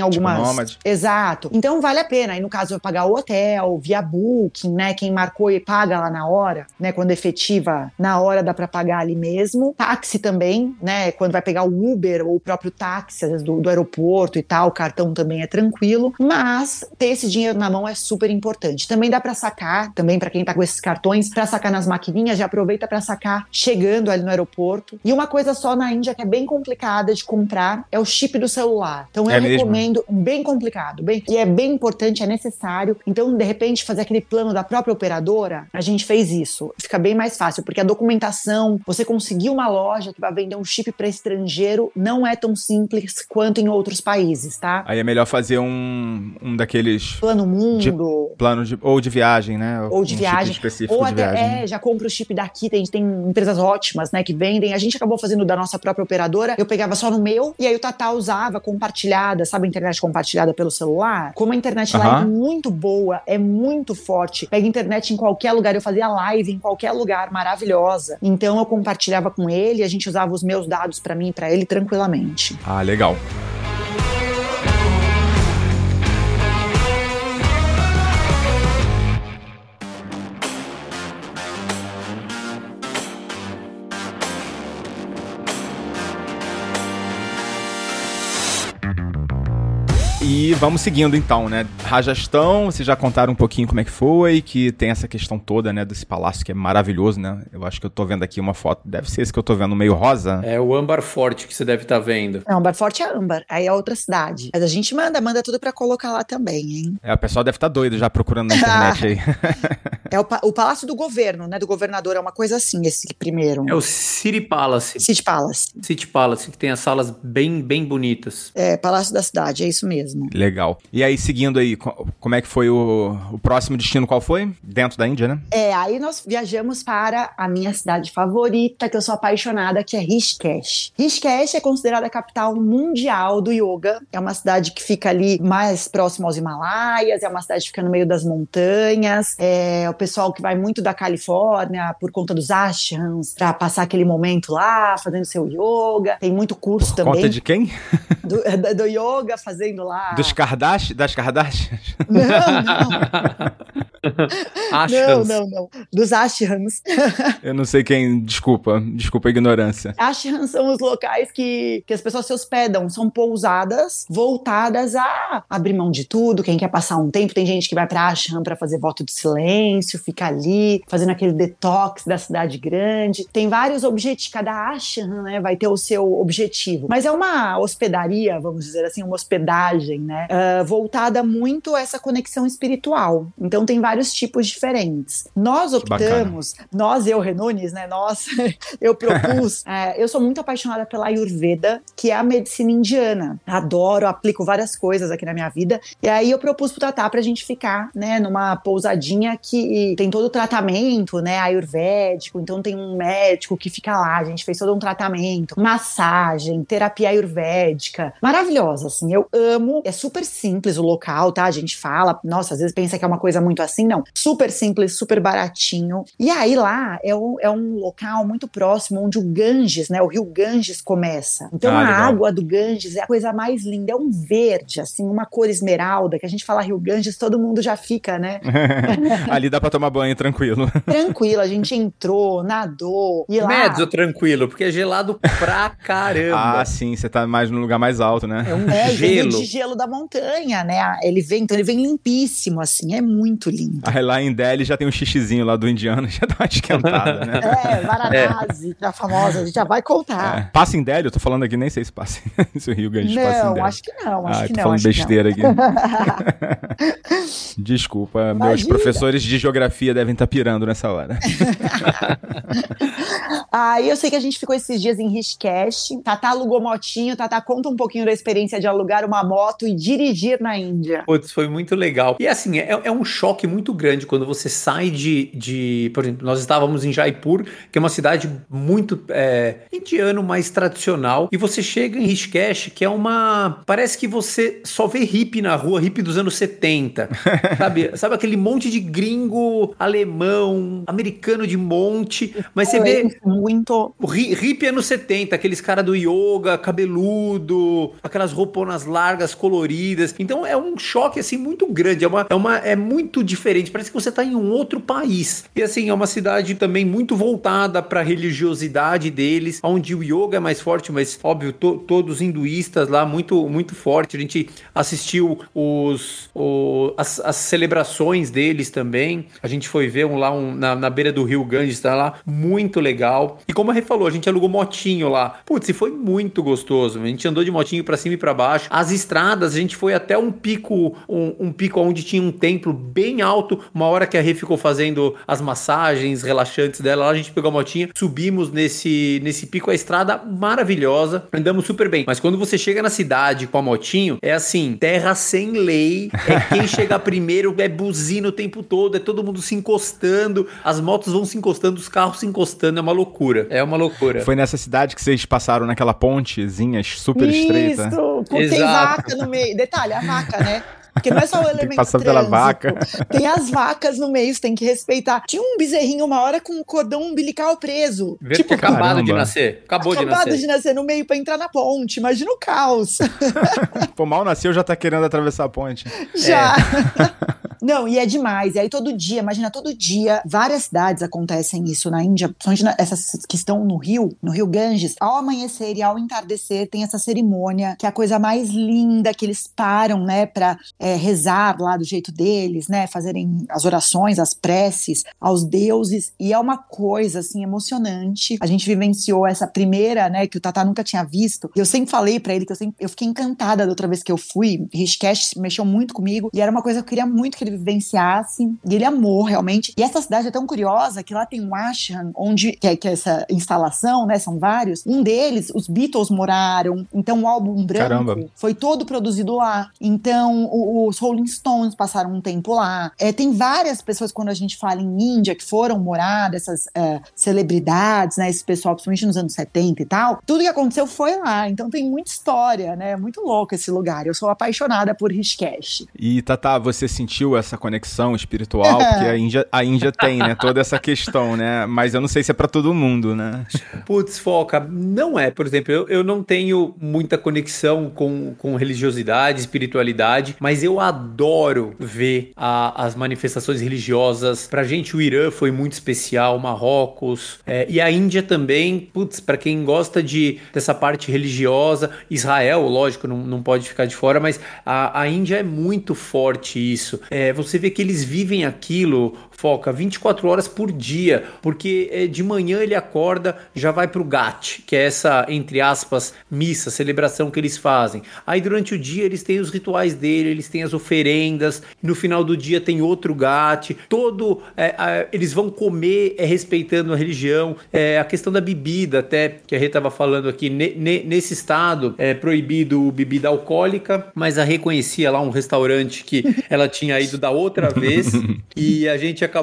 [SPEAKER 3] algumas
[SPEAKER 2] tipo.
[SPEAKER 3] Exato. Então vale a pena. Aí no caso vai pagar o hotel, via booking, né? Quem marcou e paga lá na hora, né? Quando efetiva, na hora dá pra pagar ali mesmo. Táxi também, né? Quando vai pegar o Uber ou o próprio táxi, às vezes do, do aeroporto e tal, o cartão também é tranquilo. Mas ter esse dinheiro na mão é super importante. Também dá pra sacar, também pra quem tá com esses cartões, pra sacar nas maquininhas, já aproveita pra sacar chegando ali no aeroporto. E uma coisa só na Índia que é bem complicada complicada de comprar é o chip do celular. Então eu
[SPEAKER 2] É mesmo?
[SPEAKER 3] recomendo, bem complicado, bem, e é bem importante, é necessário. Então, de repente, fazer aquele plano da própria operadora, a gente fez isso. Fica bem mais fácil, porque a documentação, você conseguir uma loja que vai vender um chip para estrangeiro, não é tão simples quanto em outros países, tá?
[SPEAKER 2] Aí é melhor fazer um, um daqueles
[SPEAKER 3] Plano Mundo,
[SPEAKER 2] planos de, ou de viagem, né?
[SPEAKER 3] ou de
[SPEAKER 2] Um
[SPEAKER 3] viagem,
[SPEAKER 2] específico
[SPEAKER 3] ou
[SPEAKER 2] de
[SPEAKER 3] até
[SPEAKER 2] viagem.
[SPEAKER 3] é, já compra o chip daqui, tem, tem empresas ótimas, né, que vendem. A gente acabou fazendo da nossa própria operadora. Eu pegava só no meu e aí o Tatá usava compartilhada, sabe a internet compartilhada pelo celular? Como a internet lá é muito boa, é muito forte. Pega internet em qualquer lugar, eu fazia live em qualquer lugar, maravilhosa. Então eu compartilhava com ele, a gente usava os meus dados pra mim e pra ele tranquilamente.
[SPEAKER 2] Ah, legal. E vamos seguindo então, né? Rajastão, vocês já contaram um pouquinho como é que foi, que tem essa questão toda, né, desse palácio que é maravilhoso, né? Eu acho que eu tô vendo aqui uma foto, deve ser esse que eu tô vendo meio rosa.
[SPEAKER 4] É o âmbar forte que você deve estar vendo.
[SPEAKER 3] Não, Âmbar Forte é Âmbar, aí é outra cidade. Mas a gente manda, manda tudo pra colocar lá também, hein?
[SPEAKER 2] É, o pessoal deve estar doido já procurando na internet aí.
[SPEAKER 3] É o, pa- o Palácio do Governo, né? Do governador, é uma coisa assim, esse primeiro.
[SPEAKER 4] É o City Palace.
[SPEAKER 3] City Palace.
[SPEAKER 4] City Palace, que tem as salas bem, bem bonitas.
[SPEAKER 3] É, Palácio da Cidade, é isso mesmo.
[SPEAKER 2] Legal. E aí, seguindo aí, co- como é que foi o, o próximo destino? Qual foi? Dentro da Índia, né?
[SPEAKER 3] É, aí nós viajamos para a minha cidade favorita, que eu sou apaixonada, que é Rishikesh. Rishikesh é considerada a capital mundial do yoga. É uma cidade que fica ali mais próximo aos Himalaias, é uma cidade que fica no meio das montanhas. É o pessoal que vai muito da Califórnia por conta dos ashrams, para passar aquele momento lá, fazendo seu yoga. Tem muito curso também
[SPEAKER 2] Conta de quem?
[SPEAKER 3] do, do yoga, fazendo lá.
[SPEAKER 2] Dos Kardashian? Das Kardashian?
[SPEAKER 3] Não, não. Não,
[SPEAKER 4] Ashrams.
[SPEAKER 3] não, não. Dos ashrams.
[SPEAKER 2] Eu não sei quem. Desculpa. Desculpa a ignorância.
[SPEAKER 3] Ashrams são os locais que, que as pessoas se hospedam. São pousadas voltadas a abrir mão de tudo. Quem quer passar um tempo, tem gente que vai pra ashram pra fazer voto de silêncio, fica ali, fazendo aquele detox da cidade grande. Tem vários objetivos. Cada ashram, né, vai ter o seu objetivo. Mas é uma hospedaria, vamos dizer assim, uma hospedagem, né, ah, voltada muito a essa conexão espiritual. Então tem vários tipos diferentes. Nós optamos, nós, eu, Renunes, né, nós, eu propus. é, eu sou muito apaixonada pela Ayurveda, que é a medicina indiana. Adoro, aplico várias coisas aqui na minha vida. E aí eu propus pro Tatá pra gente ficar, né, numa pousadinha que tem todo o tratamento, né, ayurvédico. Então tem um médico que fica lá, a gente fez todo um tratamento, massagem, terapia ayurvédica. Maravilhosa, assim, eu amo. É super simples o local, tá? A gente fala, nossa, às vezes pensa que é uma coisa muito assim, não. Super simples, super baratinho. E aí lá é um, é um local muito próximo onde o Ganges, né, o rio Ganges começa. Então
[SPEAKER 2] Ah,
[SPEAKER 3] a
[SPEAKER 2] legal.
[SPEAKER 3] água do Ganges é a coisa mais linda, é um verde, assim, uma cor esmeralda, que a gente fala rio Ganges, todo mundo já fica, né?
[SPEAKER 2] Ali dá pra tomar banho tranquilo.
[SPEAKER 3] Tranquilo, a gente entrou, nadou, e lá...
[SPEAKER 4] Mezzo tranquilo, porque é gelado pra caramba.
[SPEAKER 2] Ah, sim, você tá mais no lugar mais alto, né?
[SPEAKER 4] é um
[SPEAKER 3] É,
[SPEAKER 4] gelo.
[SPEAKER 3] de gelo da montanha, né? Ele vem, então ele vem limpíssimo, assim, é muito lindo.
[SPEAKER 2] Aí lá em Delhi já tem um xixizinho lá do indiano, já dá uma esquentada, né?
[SPEAKER 3] É, Varanasi, tá famosa, a gente já vai contar.
[SPEAKER 2] É. Passa em Delhi? Eu tô falando aqui, nem sei se passa se o Rio Grande passa em
[SPEAKER 3] Não,
[SPEAKER 2] Delhi.
[SPEAKER 3] acho que não, acho
[SPEAKER 2] ah,
[SPEAKER 3] que
[SPEAKER 2] tô
[SPEAKER 3] não.
[SPEAKER 2] falando
[SPEAKER 3] não.
[SPEAKER 2] besteira aqui. Desculpa, meus
[SPEAKER 3] Imagina.
[SPEAKER 2] professores de geografia devem estar pirando nessa hora.
[SPEAKER 3] Aí eu sei que a gente ficou esses dias em Rishikesh. Tatá alugou motinho. Tatá conta um pouquinho da experiência de alugar uma moto e dirigir na Índia.
[SPEAKER 4] Putz, foi muito legal. E assim, é, é um choque muito grande quando você sai de, de. Por exemplo, nós estávamos em Jaipur, que é uma cidade muito é, indiano, mais tradicional, e você chega em Rishikesh, que é uma. Parece que você só vê hippie na rua, hippie dos anos 70. sabe? Sabe aquele monte de gringo alemão, americano de monte, mas você vê.
[SPEAKER 3] Muito.
[SPEAKER 4] O hi- hippie anos 70, aqueles caras do yoga, cabeludo, aquelas rouponas largas, coloridas. Então é um choque assim muito grande. É, uma, é, uma, é muito dif- diferente, parece que você tá em um outro país. E assim, é uma cidade também muito voltada para a religiosidade deles, onde o yoga é mais forte, mas óbvio, to, todos hinduístas lá, muito, muito forte. A gente assistiu os, o, as, as celebrações deles também. A gente foi ver um lá um, na, na beira do rio Ganges, tá lá, muito legal. E como a Rê falou, a gente alugou motinho lá. Putz, e foi muito gostoso. A gente andou de motinho para cima e para baixo. As estradas, a gente foi até um pico, um, um pico onde tinha um templo bem alto. Uma hora que a Rê ficou fazendo as massagens relaxantes dela, lá a gente pegou a motinha, subimos nesse, nesse pico, a estrada maravilhosa, andamos super bem. Mas quando você chega na cidade com a motinho, é assim, terra sem lei, é quem chega primeiro, é buzina o tempo todo, é todo mundo se encostando, as motos vão se encostando, os carros se encostando, é uma loucura. É uma loucura.
[SPEAKER 2] Foi nessa cidade que vocês passaram naquela pontezinha super
[SPEAKER 3] Isso,
[SPEAKER 2] estreita?
[SPEAKER 3] Isso, tem vaca no meio. Detalhe, a vaca, né? Porque não é só o elemento
[SPEAKER 2] que passar pela vaca.
[SPEAKER 3] Tem as vacas no meio, você tem que respeitar. Tinha um bezerrinho uma hora com um cordão umbilical preso.
[SPEAKER 4] Vê
[SPEAKER 3] tipo,
[SPEAKER 4] acabado
[SPEAKER 2] caramba.
[SPEAKER 4] de nascer. Acabou de
[SPEAKER 3] acabado
[SPEAKER 4] nascer.
[SPEAKER 3] de nascer no meio pra entrar na ponte. Imagina o caos.
[SPEAKER 2] Pô, mal nasceu já tá querendo atravessar a ponte.
[SPEAKER 3] Já. Não, e é demais. E aí todo dia, imagina, todo dia, várias cidades acontecem isso na Índia, principalmente essas que estão no rio, no rio Ganges. Ao amanhecer e ao entardecer tem essa cerimônia, que é a coisa mais linda, que eles param, né, pra é, rezar lá do jeito deles, né, fazerem as orações, as preces aos deuses. E é uma coisa, assim, emocionante. A gente vivenciou essa primeira, né, que o Tata nunca tinha visto. E eu sempre falei pra ele que eu, sempre, eu fiquei encantada da outra vez que eu fui. Rishikesh mexeu muito comigo. E era uma coisa que eu queria muito que ele vivenciasse. E ele amou, realmente. E essa cidade é tão curiosa que lá tem um ashram, onde, que é, que é essa instalação, né, são vários. Um deles, os Beatles moraram. Então o álbum branco
[SPEAKER 2] Caramba.
[SPEAKER 3] foi todo produzido lá. Então o- os Rolling Stones passaram um tempo lá. É, tem várias pessoas, quando a gente fala em Índia, que foram morar, dessas é, celebridades, né? Esse pessoal, principalmente nos anos 70 e tal. Tudo que aconteceu foi lá. Então tem muita história, né? Muito louco esse lugar. Eu sou apaixonada por Rishikesh.
[SPEAKER 2] E Tata, você sentiu essa conexão espiritual? Porque a Índia, a Índia tem, né? Toda essa questão, né? Mas eu não sei se é pra todo mundo, né?
[SPEAKER 4] Putz, foca, não é. Por exemplo, eu, eu não tenho muita conexão com, com religiosidade, espiritualidade, mas eu adoro ver a- as manifestações religiosas. Pra gente, o Irã foi muito especial, Marrocos, é, e a Índia também. Putz, pra quem gosta de, dessa parte religiosa, Israel, lógico, não, não pode ficar de fora, mas a, a Índia é muito forte isso. É, você vê que eles vivem aquilo, foca 24 horas por dia, porque é, de manhã ele acorda, já vai pro GAT, que é essa, entre aspas, missa, celebração que eles fazem. Aí durante o dia eles têm os rituais dele, eles têm as oferendas, no final do dia tem outro GAT, todo, é, é, eles vão comer é, respeitando a religião, é, a questão da bebida até, que a Rê estava falando aqui, ne- ne- nesse estado é proibido bebida alcoólica, mas a Rê conhecia lá um restaurante que ela tinha ido da outra vez, e a gente acabou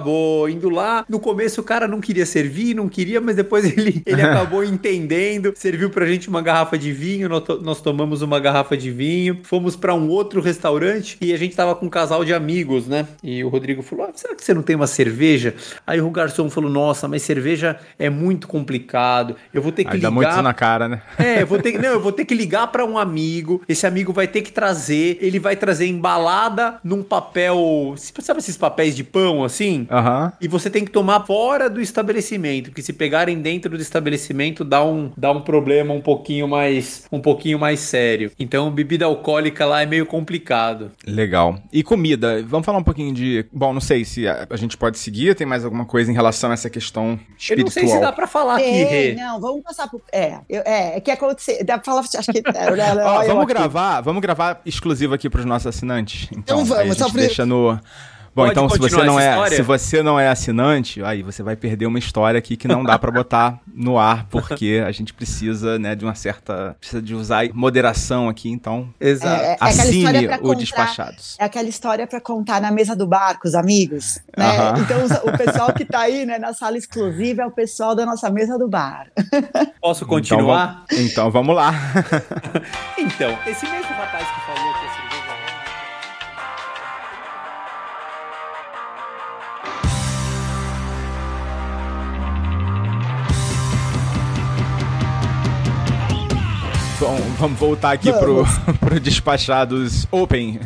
[SPEAKER 4] indo lá. No começo o cara não queria servir, não queria, mas depois ele, ele acabou entendendo. Serviu pra gente uma garrafa de vinho, nós, to- nós tomamos uma garrafa de vinho. Fomos pra um outro restaurante e a gente tava com um casal de amigos, né? E o Rodrigo falou: ah, será que você não tem uma cerveja? Aí o garçom falou: nossa, mas cerveja é muito complicado. Eu vou ter que
[SPEAKER 2] Aí dá
[SPEAKER 4] ligar.
[SPEAKER 2] muito isso na cara, né?
[SPEAKER 4] É, eu vou ter que, não, eu vou ter que ligar pra um amigo. Esse amigo vai ter que trazer, ele vai trazer embalada num papel, sabe esses papéis de pão assim?
[SPEAKER 2] Aham.
[SPEAKER 4] E você tem que tomar fora do estabelecimento, porque se pegarem dentro do estabelecimento dá um, dá um problema um pouquinho mais um pouquinho mais sério. Então, bebida alcoólica lá é meio complicado.
[SPEAKER 2] Legal. E comida, vamos falar um pouquinho de. Bom, não sei se a, a gente pode seguir, tem mais alguma coisa em relação a essa questão
[SPEAKER 4] Eu
[SPEAKER 2] espiritual.
[SPEAKER 4] não sei se dá pra falar aqui,
[SPEAKER 3] Tem,
[SPEAKER 4] Rê.
[SPEAKER 3] não, vamos passar por. É, eu- é, é que acontecer. Dá pra falar. Acho que.
[SPEAKER 2] Ó,
[SPEAKER 3] olha eu
[SPEAKER 2] vamos
[SPEAKER 3] aqui.
[SPEAKER 2] gravar, vamos gravar exclusivo aqui pros nossos assinantes. Então,
[SPEAKER 3] Então vamos,
[SPEAKER 2] aí a gente
[SPEAKER 3] só pra-
[SPEAKER 2] deixa no Bom,
[SPEAKER 4] Pode
[SPEAKER 2] então se você não é,
[SPEAKER 4] história?
[SPEAKER 2] se você não é assinante, aí você vai perder uma história aqui que não dá pra botar no ar, porque a gente precisa, né, de uma certa, precisa de usar moderação aqui, então
[SPEAKER 4] Exato.
[SPEAKER 3] É, é
[SPEAKER 2] assine o
[SPEAKER 3] comprar-
[SPEAKER 2] Despachados.
[SPEAKER 3] É aquela história pra contar na mesa do bar com os amigos, né?
[SPEAKER 2] Aham.
[SPEAKER 3] Então os- o pessoal que tá aí, né, na sala exclusiva é o pessoal da nossa mesa do bar.
[SPEAKER 4] Posso
[SPEAKER 2] Então,
[SPEAKER 4] continuar?
[SPEAKER 2] vamos- então vamos lá.
[SPEAKER 4] Então, esse mesmo rapaz que falou que a
[SPEAKER 2] Bom, vamos voltar aqui pro, pro Despachados Open.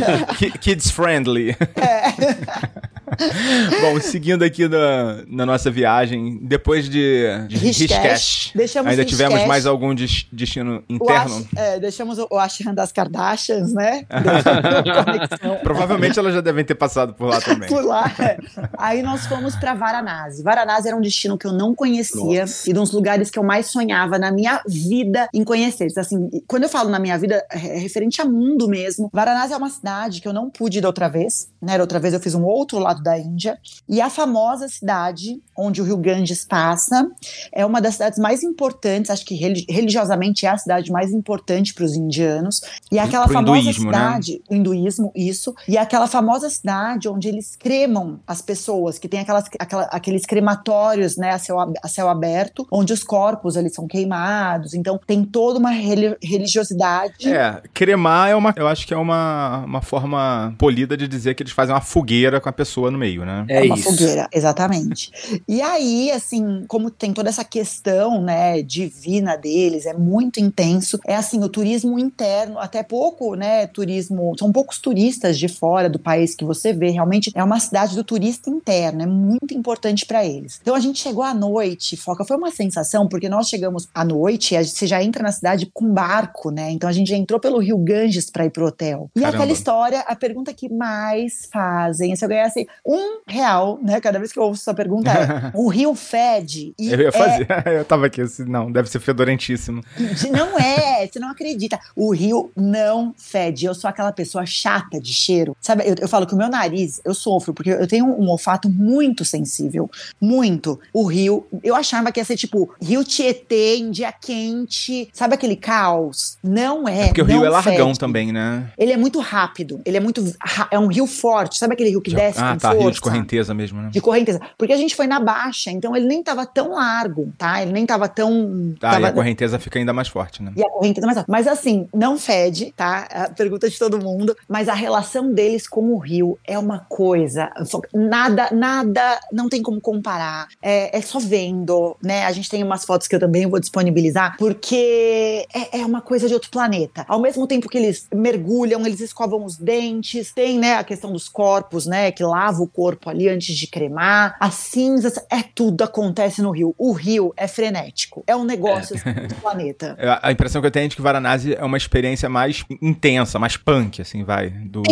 [SPEAKER 2] Kids Friendly. É. Bom, seguindo aqui na, na, nossa viagem, depois de, de
[SPEAKER 3] Rishkesh,
[SPEAKER 2] ainda tivemos mais algum destino interno?
[SPEAKER 3] Ash, é, deixamos o Ashram das Kardashians, né?
[SPEAKER 2] Provavelmente elas já devem ter passado por lá também.
[SPEAKER 3] por lá, é. Aí nós fomos para Varanasi. Varanasi era um destino que eu não conhecia nossa. e de uns lugares que eu mais sonhava na minha vida em conhecer. Assim, quando eu falo na minha vida, é referente a mundo mesmo. Varanasi é uma cidade que eu não pude ir da outra vez, né? Da outra vez eu fiz um outro lado da Índia. E a famosa cidade onde o Rio Ganges passa é uma das cidades mais importantes, acho que religiosamente é a cidade mais importante para os indianos. E é aquela Pro famosa hinduísmo, né? cidade, né? o hinduísmo, isso. E é aquela famosa cidade onde eles cremam as pessoas, que tem aquelas, aquela, aqueles crematórios, né, a céu, a céu aberto, onde os corpos eles são queimados. Então tem toda uma religiosidade.
[SPEAKER 2] É, cremar é uma, eu acho que é uma, uma forma polida de dizer que eles fazem uma fogueira com a pessoa no meio, né?
[SPEAKER 3] É, é uma isso. fogueira, exatamente. e aí, assim, como tem toda essa questão, né, divina deles, é muito intenso. É assim, o turismo interno, até pouco, né, turismo, são poucos turistas de fora do país que você vê, realmente é uma cidade do turista interno, é muito importante para eles. Então a gente chegou à noite, Foca, foi uma sensação, porque nós chegamos à noite, você já entra na cidade com barco, né? Então a gente já entrou pelo Rio Ganges para ir pro hotel. E Caramba. aquela história, a pergunta que mais fazem, se eu ganhasse um real, né? Cada vez que eu ouço essa pergunta é: o rio fede.
[SPEAKER 2] eu ia fazer, é... eu tava aqui assim, não, deve ser fedorentíssimo.
[SPEAKER 3] Não é, você não acredita. O rio não fede. Eu sou aquela pessoa chata de cheiro. Sabe, eu, eu falo que o meu nariz, eu sofro, porque eu tenho um olfato muito sensível. Muito. O rio, eu achava que ia ser tipo Rio Tietê em dia quente. Sabe aquele caos? Não é. é
[SPEAKER 2] porque o rio
[SPEAKER 3] é
[SPEAKER 2] largão fede. também, né?
[SPEAKER 3] Ele é muito rápido. Ele é muito. É um rio forte. Sabe aquele rio que desce
[SPEAKER 2] ah, tá, força. rio de correnteza mesmo, né?
[SPEAKER 3] De correnteza. Porque a gente foi na baixa, então ele nem tava tão largo, tá? Ele nem tava tão.
[SPEAKER 2] Tá,
[SPEAKER 3] tava...
[SPEAKER 2] e a correnteza fica ainda mais forte, né?
[SPEAKER 3] E a correnteza mais forte. Mas assim, não fede, tá? A pergunta de todo mundo. Mas a relação deles com o rio é uma coisa. Nada, nada, não tem como comparar. É, é só vendo, né? A gente tem umas fotos que eu também vou disponibilizar, porque é, é uma coisa de outro planeta. Ao mesmo tempo que eles mergulham, eles escovam os dentes, tem, né, a questão dos corpos, né? Que lava o corpo ali antes de cremar. As cinzas, é tudo acontece no rio. O rio é frenético. É um negócio é. do planeta.
[SPEAKER 2] É, a impressão que eu tenho é de que Varanasi é uma experiência mais intensa, mais punk, assim, vai. Do,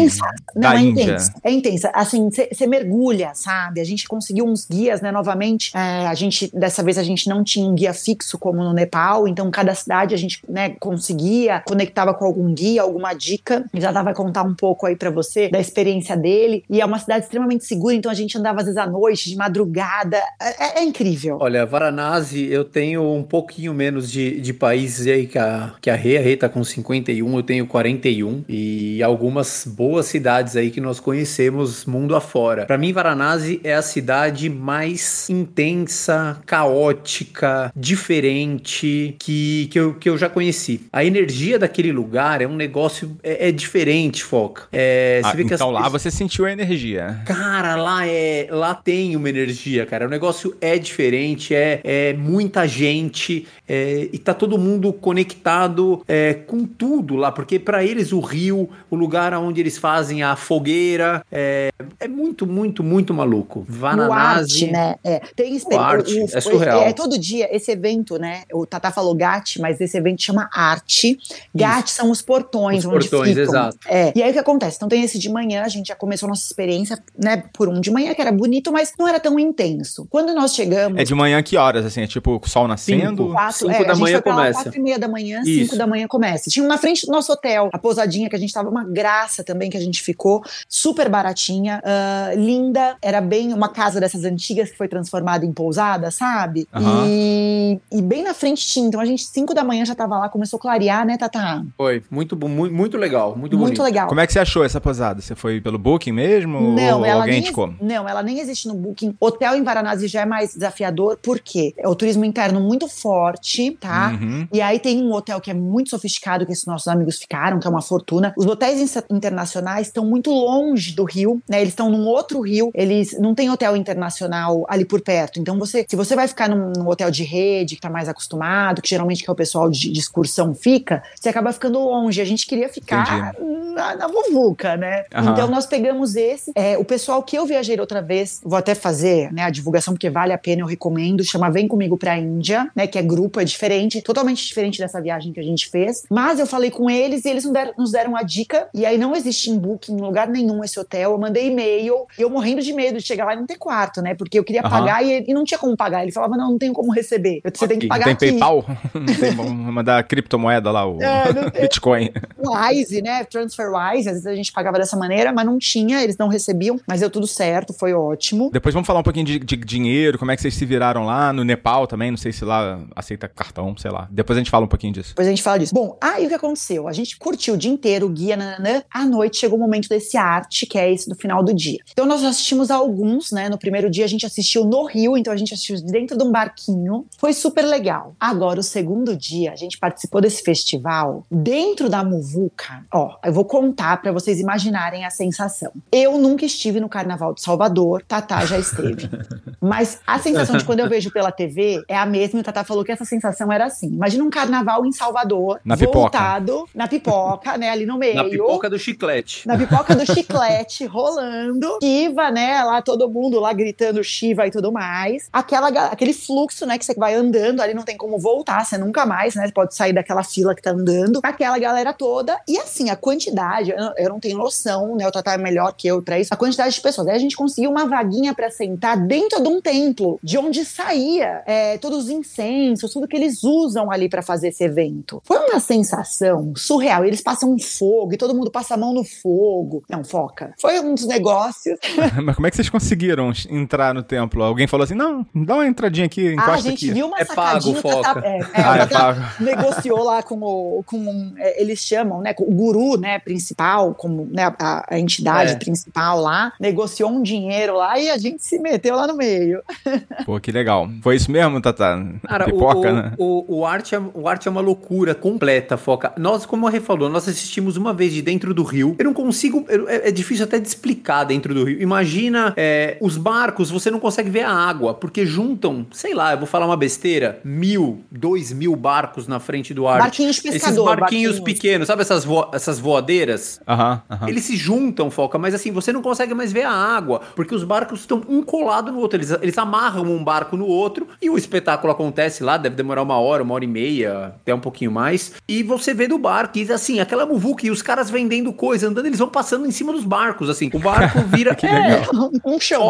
[SPEAKER 3] Não, da é Índia. intensa. É intensa. Assim, você mergulha, sabe? A gente conseguiu uns guias, né? Novamente, é, a gente, dessa vez a gente não tinha um guia fixo como no Nepal, então cada cidade a gente, né, conseguia, conectava com algum guia, alguma dica. Já dava contar um pouco aí para você da experiência dele. E é uma cidade extremamente segura, então a gente andava às vezes à noite, de madrugada. É, é incrível.
[SPEAKER 4] Olha, Varanasi, eu tenho um pouquinho menos de, de países aí que a, que a Rei, a Rei tá com 51, eu tenho 41. E algumas boas cidades aí que nós conhecemos mundo afora. Para mim, Varanasi é a cidade mais intensa, caótica, diferente que, que, eu, que eu já conheci. A energia daquele lugar é um negócio, é, é diferente, Foca. É,
[SPEAKER 2] ah, então lá você sentiu a energia.
[SPEAKER 4] Cara, lá é. Lá tem uma energia, cara. O negócio é diferente, é, é muita gente é, e tá todo mundo conectado é, com tudo lá, porque para eles o rio, o lugar onde eles fazem a fogueira, é, é muito, muito, muito maluco.
[SPEAKER 3] Varanasi. arte, né? É, tem
[SPEAKER 4] arte, o, é surreal.
[SPEAKER 3] É, é, todo dia esse evento, né? O Tata falou GAT, mas esse evento chama arte. GAT são os portões os onde portões, ficam.
[SPEAKER 4] exato.
[SPEAKER 3] É, e aí o que acontece? Então tem esse de manhã, a gente já começou a nossa experiência, né, por um de manhã, que era bonito, mas não era tão intenso. Quando nós chegamos.
[SPEAKER 2] É de manhã que horas, assim? É tipo o sol nascendo?
[SPEAKER 3] Cinco, quatro, cinco é, da manhã começa. Quatro e meia da manhã, Isso. cinco da manhã começa. Tinha na frente do nosso hotel, a pousadinha que a gente tava, uma graça também que a gente ficou, super baratinha, uh, linda, era bem uma casa dessas antigas que foi transformada em pousada, sabe? Uhum. E, e bem na frente tinha, então a gente, cinco da manhã já tava lá, começou a clarear, né, Tata?
[SPEAKER 4] Foi, muito, muito, muito legal, muito,
[SPEAKER 3] muito
[SPEAKER 4] bonito.
[SPEAKER 3] legal.
[SPEAKER 2] Como é que você achou essa pousada? Você foi pelo Booking mesmo?
[SPEAKER 3] Não,
[SPEAKER 2] ou,
[SPEAKER 3] ela
[SPEAKER 2] alguém
[SPEAKER 3] nem
[SPEAKER 2] indicou.
[SPEAKER 3] Não, ela nem existe no Booking. Hotel em Varanasi já é mais desafiador, por quê? É o turismo interno muito forte, tá?
[SPEAKER 2] Uhum.
[SPEAKER 3] E aí tem um hotel que é muito sofisticado, que esses nossos amigos ficaram, que é uma fortuna. Os hotéis internacionais estão muito longe do Rio, né? Eles estão num outro rio, eles não tem hotel internacional ali por perto. Então você, se você vai ficar num, num hotel de rede, que tá mais acostumado, que geralmente que é o pessoal de, de excursão fica, você acaba ficando longe. A gente queria ficar na, na Vuvuca, né?
[SPEAKER 2] Aham.
[SPEAKER 3] Então nós pegamos esse. É, o pessoal que eu viajei outra vez, vou até fazer né, a divulgação, porque vale a pena, eu recomendo, chama Vem Comigo pra Índia, né? Que é grupo, é diferente, totalmente diferente dessa viagem que a gente fez. Mas eu falei com eles e eles nos deram, nos deram a dica. E aí não existe em booking, em lugar nenhum esse hotel. Eu mandei e-mail, e eu morrendo de medo de chegar lá e não ter quarto, né? Porque eu queria
[SPEAKER 2] Aham.
[SPEAKER 3] pagar e, e não tinha como pagar. Ele falava: não, não tenho como receber. Você tem que pagar
[SPEAKER 2] Tem
[SPEAKER 3] aqui.
[SPEAKER 2] PayPal? Tem mandar criptomoeda lá, o
[SPEAKER 3] É.
[SPEAKER 2] Bitcoin.
[SPEAKER 3] Wise, né? TransferWise, às vezes a gente pagava dessa maneira, mas não tinha, eles não recebiam, mas deu tudo certo, foi ótimo.
[SPEAKER 2] Depois vamos falar um pouquinho de, de dinheiro, como é que vocês se viraram lá no Nepal também, não sei se lá aceita cartão, sei lá. Depois a gente fala um pouquinho disso.
[SPEAKER 3] Depois a gente fala disso. Bom, aí o que aconteceu? A gente curtiu o dia inteiro, o guia, nananã. À noite chegou o momento desse arte, que é esse do final do dia. Então nós assistimos a alguns, né? No primeiro dia a gente assistiu no Rio, então a gente assistiu dentro de um barquinho. Foi super legal. Agora, o segundo dia, a gente participou desse festival dentro da Muvuca. Ó, eu vou contar pra vocês imaginarem a sensação. Eu nunca estive no Carnaval de Salvador, Tatá já esteve. Mas a sensação de quando eu vejo pela TV é a mesma. E o Tatá falou que essa sensação era assim. Imagina um carnaval em Salvador,
[SPEAKER 2] Na pipoca.
[SPEAKER 3] voltado na pipoca, né? Ali no meio.
[SPEAKER 4] Na pipoca do chiclete.
[SPEAKER 3] Na pipoca do chiclete rolando. Shiva, né? Lá todo mundo lá gritando Shiva e tudo mais. Aquela, aquele fluxo, né? Que você vai andando ali, não tem como voltar, você nunca mais, né? Pode sair daquela fila que tá andando. Aquela galera toda. E assim, a quantidade, eu não, eu não tenho noção, né? O Tatá é melhor que eu pra isso. A quantidade de pessoas. Aí a gente conseguiu uma vaguinha pra sentar dentro de um templo, de onde saía é, todos os incensos, tudo que eles usam ali pra fazer esse evento. Foi uma sensação surreal. Eles passam fogo e todo mundo passa a mão no fogo. Não, foca. Foi um dos negócios.
[SPEAKER 2] Mas como é que vocês conseguiram entrar no templo? Alguém falou assim, não, dá uma entradinha aqui,
[SPEAKER 3] Ah,
[SPEAKER 2] encosta
[SPEAKER 3] a gente
[SPEAKER 2] aqui.
[SPEAKER 3] viu uma
[SPEAKER 4] É pago, Foca.
[SPEAKER 3] Tatá- é, é,
[SPEAKER 2] Ah, é pago.
[SPEAKER 3] negociou lá com o. Com, é, eles chamam, né? com O guru, né? Principal, como né, a, a entidade
[SPEAKER 4] É.
[SPEAKER 3] principal lá, negociou um dinheiro lá e a gente se meteu lá no meio.
[SPEAKER 2] Pô, que legal. Foi isso mesmo, Tata?
[SPEAKER 4] Cara,
[SPEAKER 2] Pipoca,
[SPEAKER 4] o,
[SPEAKER 2] né?
[SPEAKER 4] o, o, arte é, o arte é uma loucura completa, Foca. Nós, como a Rê falou, nós assistimos uma vez de dentro do rio. Eu não consigo. eu- é, é difícil até de explicar dentro do rio. Imagina é, os barcos, você não consegue ver a água, porque juntam, sei lá, eu vou falar uma besteira, mil, dois mil barcos na frente do arte.
[SPEAKER 3] Barquinhos
[SPEAKER 4] Esses
[SPEAKER 3] pescador.
[SPEAKER 4] barquinhos pequenos, sabe essas, vo- essas voadeiras?
[SPEAKER 2] Aham, aham.
[SPEAKER 4] Eles se juntam, Foca, mas assim, você não consegue mais ver a água, porque os barcos estão um colado no outro. Eles, eles amarram um barco no outro e o espetáculo acontece lá, deve demorar uma hora, uma hora e meia, até um pouquinho mais. E você vê do barco, e assim, aquela muvuca e os caras vendendo coisa, andando, eles vão passando em cima dos barcos, assim. O barco vira.
[SPEAKER 2] Que
[SPEAKER 4] é.
[SPEAKER 3] Um chão,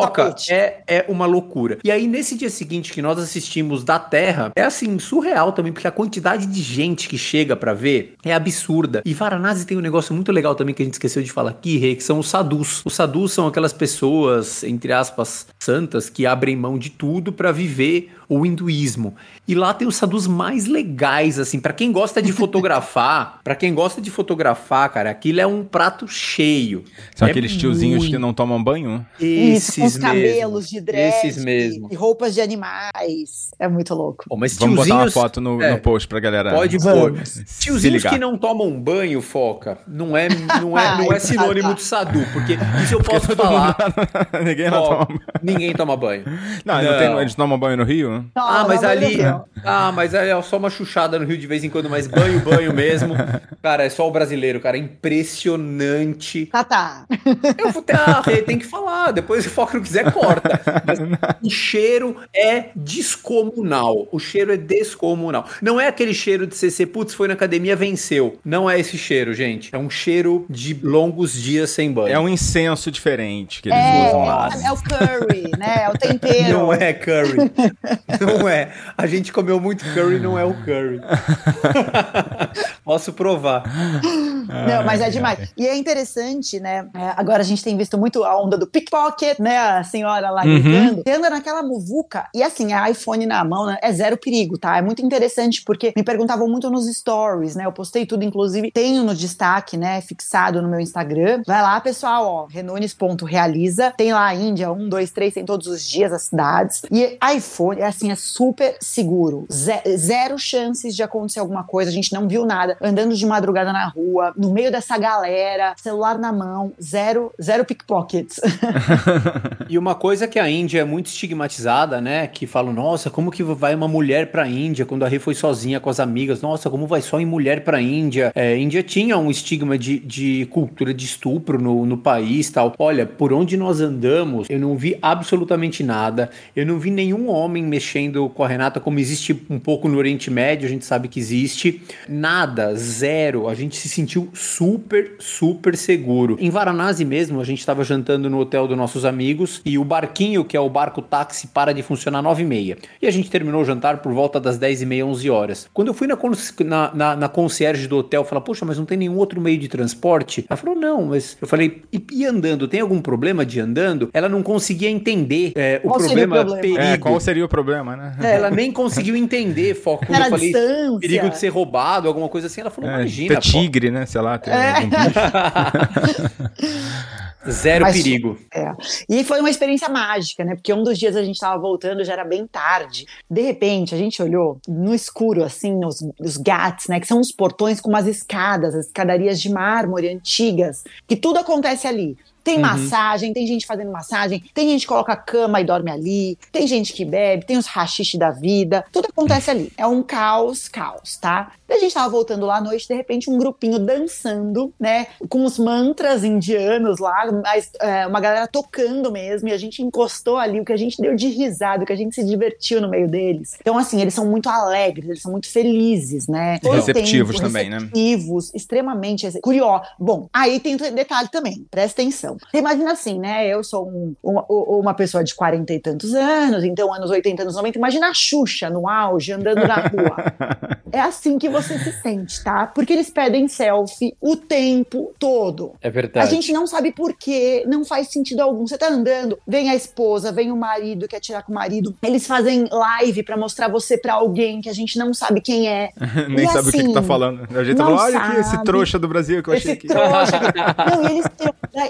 [SPEAKER 4] é, é uma loucura. E aí, nesse dia seguinte que nós assistimos da Terra, é assim, surreal também, porque a quantidade de gente que chega pra ver é absurda. E Varanasi tem um negócio muito legal também que a gente esqueceu de falar aqui, Rê, que são os sadhus. Os sadhus são aquelas pessoas, entre aspas, santas, que abrem mão de tudo pra viver o hinduísmo. E lá tem os sadhus mais legais, assim, Pra quem gosta de fotografar, para quem gosta de fotografar, cara, aquilo é um prato cheio.
[SPEAKER 2] São
[SPEAKER 4] É
[SPEAKER 2] aqueles tiozinhos
[SPEAKER 4] muito-
[SPEAKER 2] que não tomam banho?
[SPEAKER 3] Isso, com os
[SPEAKER 4] Esses
[SPEAKER 3] cabelos de dread.
[SPEAKER 4] Esses mesmo.
[SPEAKER 3] E roupas de animais. É muito louco.
[SPEAKER 4] Pô, mas
[SPEAKER 2] Vamos botar uma foto no,
[SPEAKER 4] é,
[SPEAKER 2] no post pra galera.
[SPEAKER 4] Pode
[SPEAKER 3] Vamos.
[SPEAKER 4] pôr. Tiozinhos que não tomam banho, foca, não é, não é, não é sinônimo
[SPEAKER 3] tá.
[SPEAKER 4] de sadu, porque isso eu posso falar.
[SPEAKER 2] mundo- Ninguém não toma banho.
[SPEAKER 4] ninguém toma banho.
[SPEAKER 2] Não, não. tem- eles tomam banho no Rio?
[SPEAKER 3] Não,
[SPEAKER 4] Ah, mas ali. Ah, mas é só uma chuchada no Rio de vez em quando, mas banho, banho mesmo. Cara, é só o brasileiro, cara. É impressionante.
[SPEAKER 3] Tá, tá.
[SPEAKER 4] Eu vou ter, ah, tem que falar. Depois, se o não quiser, corta. Mas o cheiro é descomunal. O cheiro é descomunal. Não é aquele cheiro de CC, putz, foi na academia, venceu. Não é esse cheiro, gente. É um cheiro de longos dias sem banho.
[SPEAKER 2] É um incenso diferente que eles
[SPEAKER 3] É,
[SPEAKER 2] usam lá.
[SPEAKER 3] é o curry, né? É o tempero.
[SPEAKER 4] Não é curry. Não é. A gente comeu muito curry, não é o curry. Posso provar.
[SPEAKER 3] Não, mas é demais. E é interessante, né? É, agora a gente tem visto muito a onda do pickpocket, né? A senhora lá
[SPEAKER 2] Uhum.
[SPEAKER 3] gritando. Você anda naquela muvuca e assim, a iPhone na mão né, é zero perigo, tá? É muito interessante porque me perguntavam muito nos stories, né? Eu postei tudo, inclusive tenho no destaque, né? Fixado no meu Instagram. Vai lá, pessoal, ó, renunes.realiza. Tem lá a Índia, um, dois, três, tem todos os dias as cidades. E iPhone, é assim, é super seguro. Ze- zero chances de acontecer alguma coisa. A gente não viu nada. Andando de madrugada na rua, no meio dessa galera, celular na mão, zero, zero pickpockets.
[SPEAKER 4] E uma coisa que a Índia é muito estigmatizada, né? Que falam, nossa, como que vai uma mulher pra Índia quando a Rê foi sozinha com as amigas? Nossa, como vai só em mulher pra Índia? É, Índia tinha um estigma de, de cultura de estupro no, no país tal. Olha, por onde nós andamos, eu não vi absolutamente nada. Eu não vi nenhum homem mexendo com a Renata, como existe um pouco no Oriente Médio, a gente sabe que existe. Nada, zero. A gente se sentiu super, super seguro. Em Varanasi mesmo, a gente estava jantando no hotel dos nossos amigos e o barquinho, que é o barco táxi, para de funcionar às 9h30. E a gente terminou o jantar por volta das 10h30, 11 horas. Quando eu fui na, cons- na, na, na concierge do hotel, falar, poxa, mas não tem nenhum outro meio de transporte? Ela falou, não, mas eu falei, e, e andando? Tem algum problema de andando? Ela não conseguia entender é, o
[SPEAKER 3] Qual seria o
[SPEAKER 4] problema,
[SPEAKER 3] problema?
[SPEAKER 4] perigo.
[SPEAKER 2] É, qual seria o problema, né?
[SPEAKER 4] É, ela nem conseguiu entender, foco. Quando
[SPEAKER 3] Era
[SPEAKER 4] eu falei
[SPEAKER 3] distância.
[SPEAKER 4] perigo de ser roubado, alguma coisa assim, ela falou,
[SPEAKER 2] É,
[SPEAKER 4] imagina,
[SPEAKER 2] ter tigre, né? Sei lá,
[SPEAKER 3] É.
[SPEAKER 4] zero
[SPEAKER 3] Mas-
[SPEAKER 4] perigo.
[SPEAKER 3] É. E foi uma experiência mágica, né? Porque um dos dias a gente tava voltando, já era bem tarde. De repente, a gente olhou no escuro, assim, nos, os gats, né? Que são os portões com umas escadas, as escadarias de mármore antigas, que tudo acontece ali. Tem massagem, tem gente fazendo massagem, tem gente que coloca cama e dorme ali, tem gente que bebe, tem os rachixe da vida, tudo acontece ali. É um caos, caos, tá? A gente tava voltando lá à noite, de repente um grupinho dançando, né? Com os mantras indianos lá, mas é, uma galera tocando mesmo, e a gente encostou ali, o que a gente deu de risada, o que a gente se divertiu no meio deles. Então, assim, eles são muito alegres, eles são muito felizes, né? Todo
[SPEAKER 2] Receptivos
[SPEAKER 3] tempo,
[SPEAKER 2] também, né?
[SPEAKER 3] receptivos, extremamente curiosos. Bom, aí tem outro detalhe também, presta atenção. Você imagina assim, né? Eu sou um- uma, uma pessoa de 40 e tantos anos, então anos 80, anos 90. Imagina a Xuxa no auge, andando na rua. é assim que você se sente, tá? Porque eles pedem selfie o tempo todo.
[SPEAKER 4] É
[SPEAKER 3] A
[SPEAKER 4] verdade.
[SPEAKER 3] gente não sabe por quê, não faz sentido algum. Você tá andando, vem a esposa, vem o marido, quer tirar com o marido. Eles fazem live pra mostrar você pra alguém que a gente não sabe quem é.
[SPEAKER 2] Nem
[SPEAKER 3] E
[SPEAKER 2] sabe o que, que tá
[SPEAKER 3] assim,
[SPEAKER 2] falando. A gente
[SPEAKER 3] não
[SPEAKER 2] falou, olha aqui, esse trouxa do Brasil que eu achei
[SPEAKER 3] Esse
[SPEAKER 2] aqui.
[SPEAKER 3] trouxa. não, e eles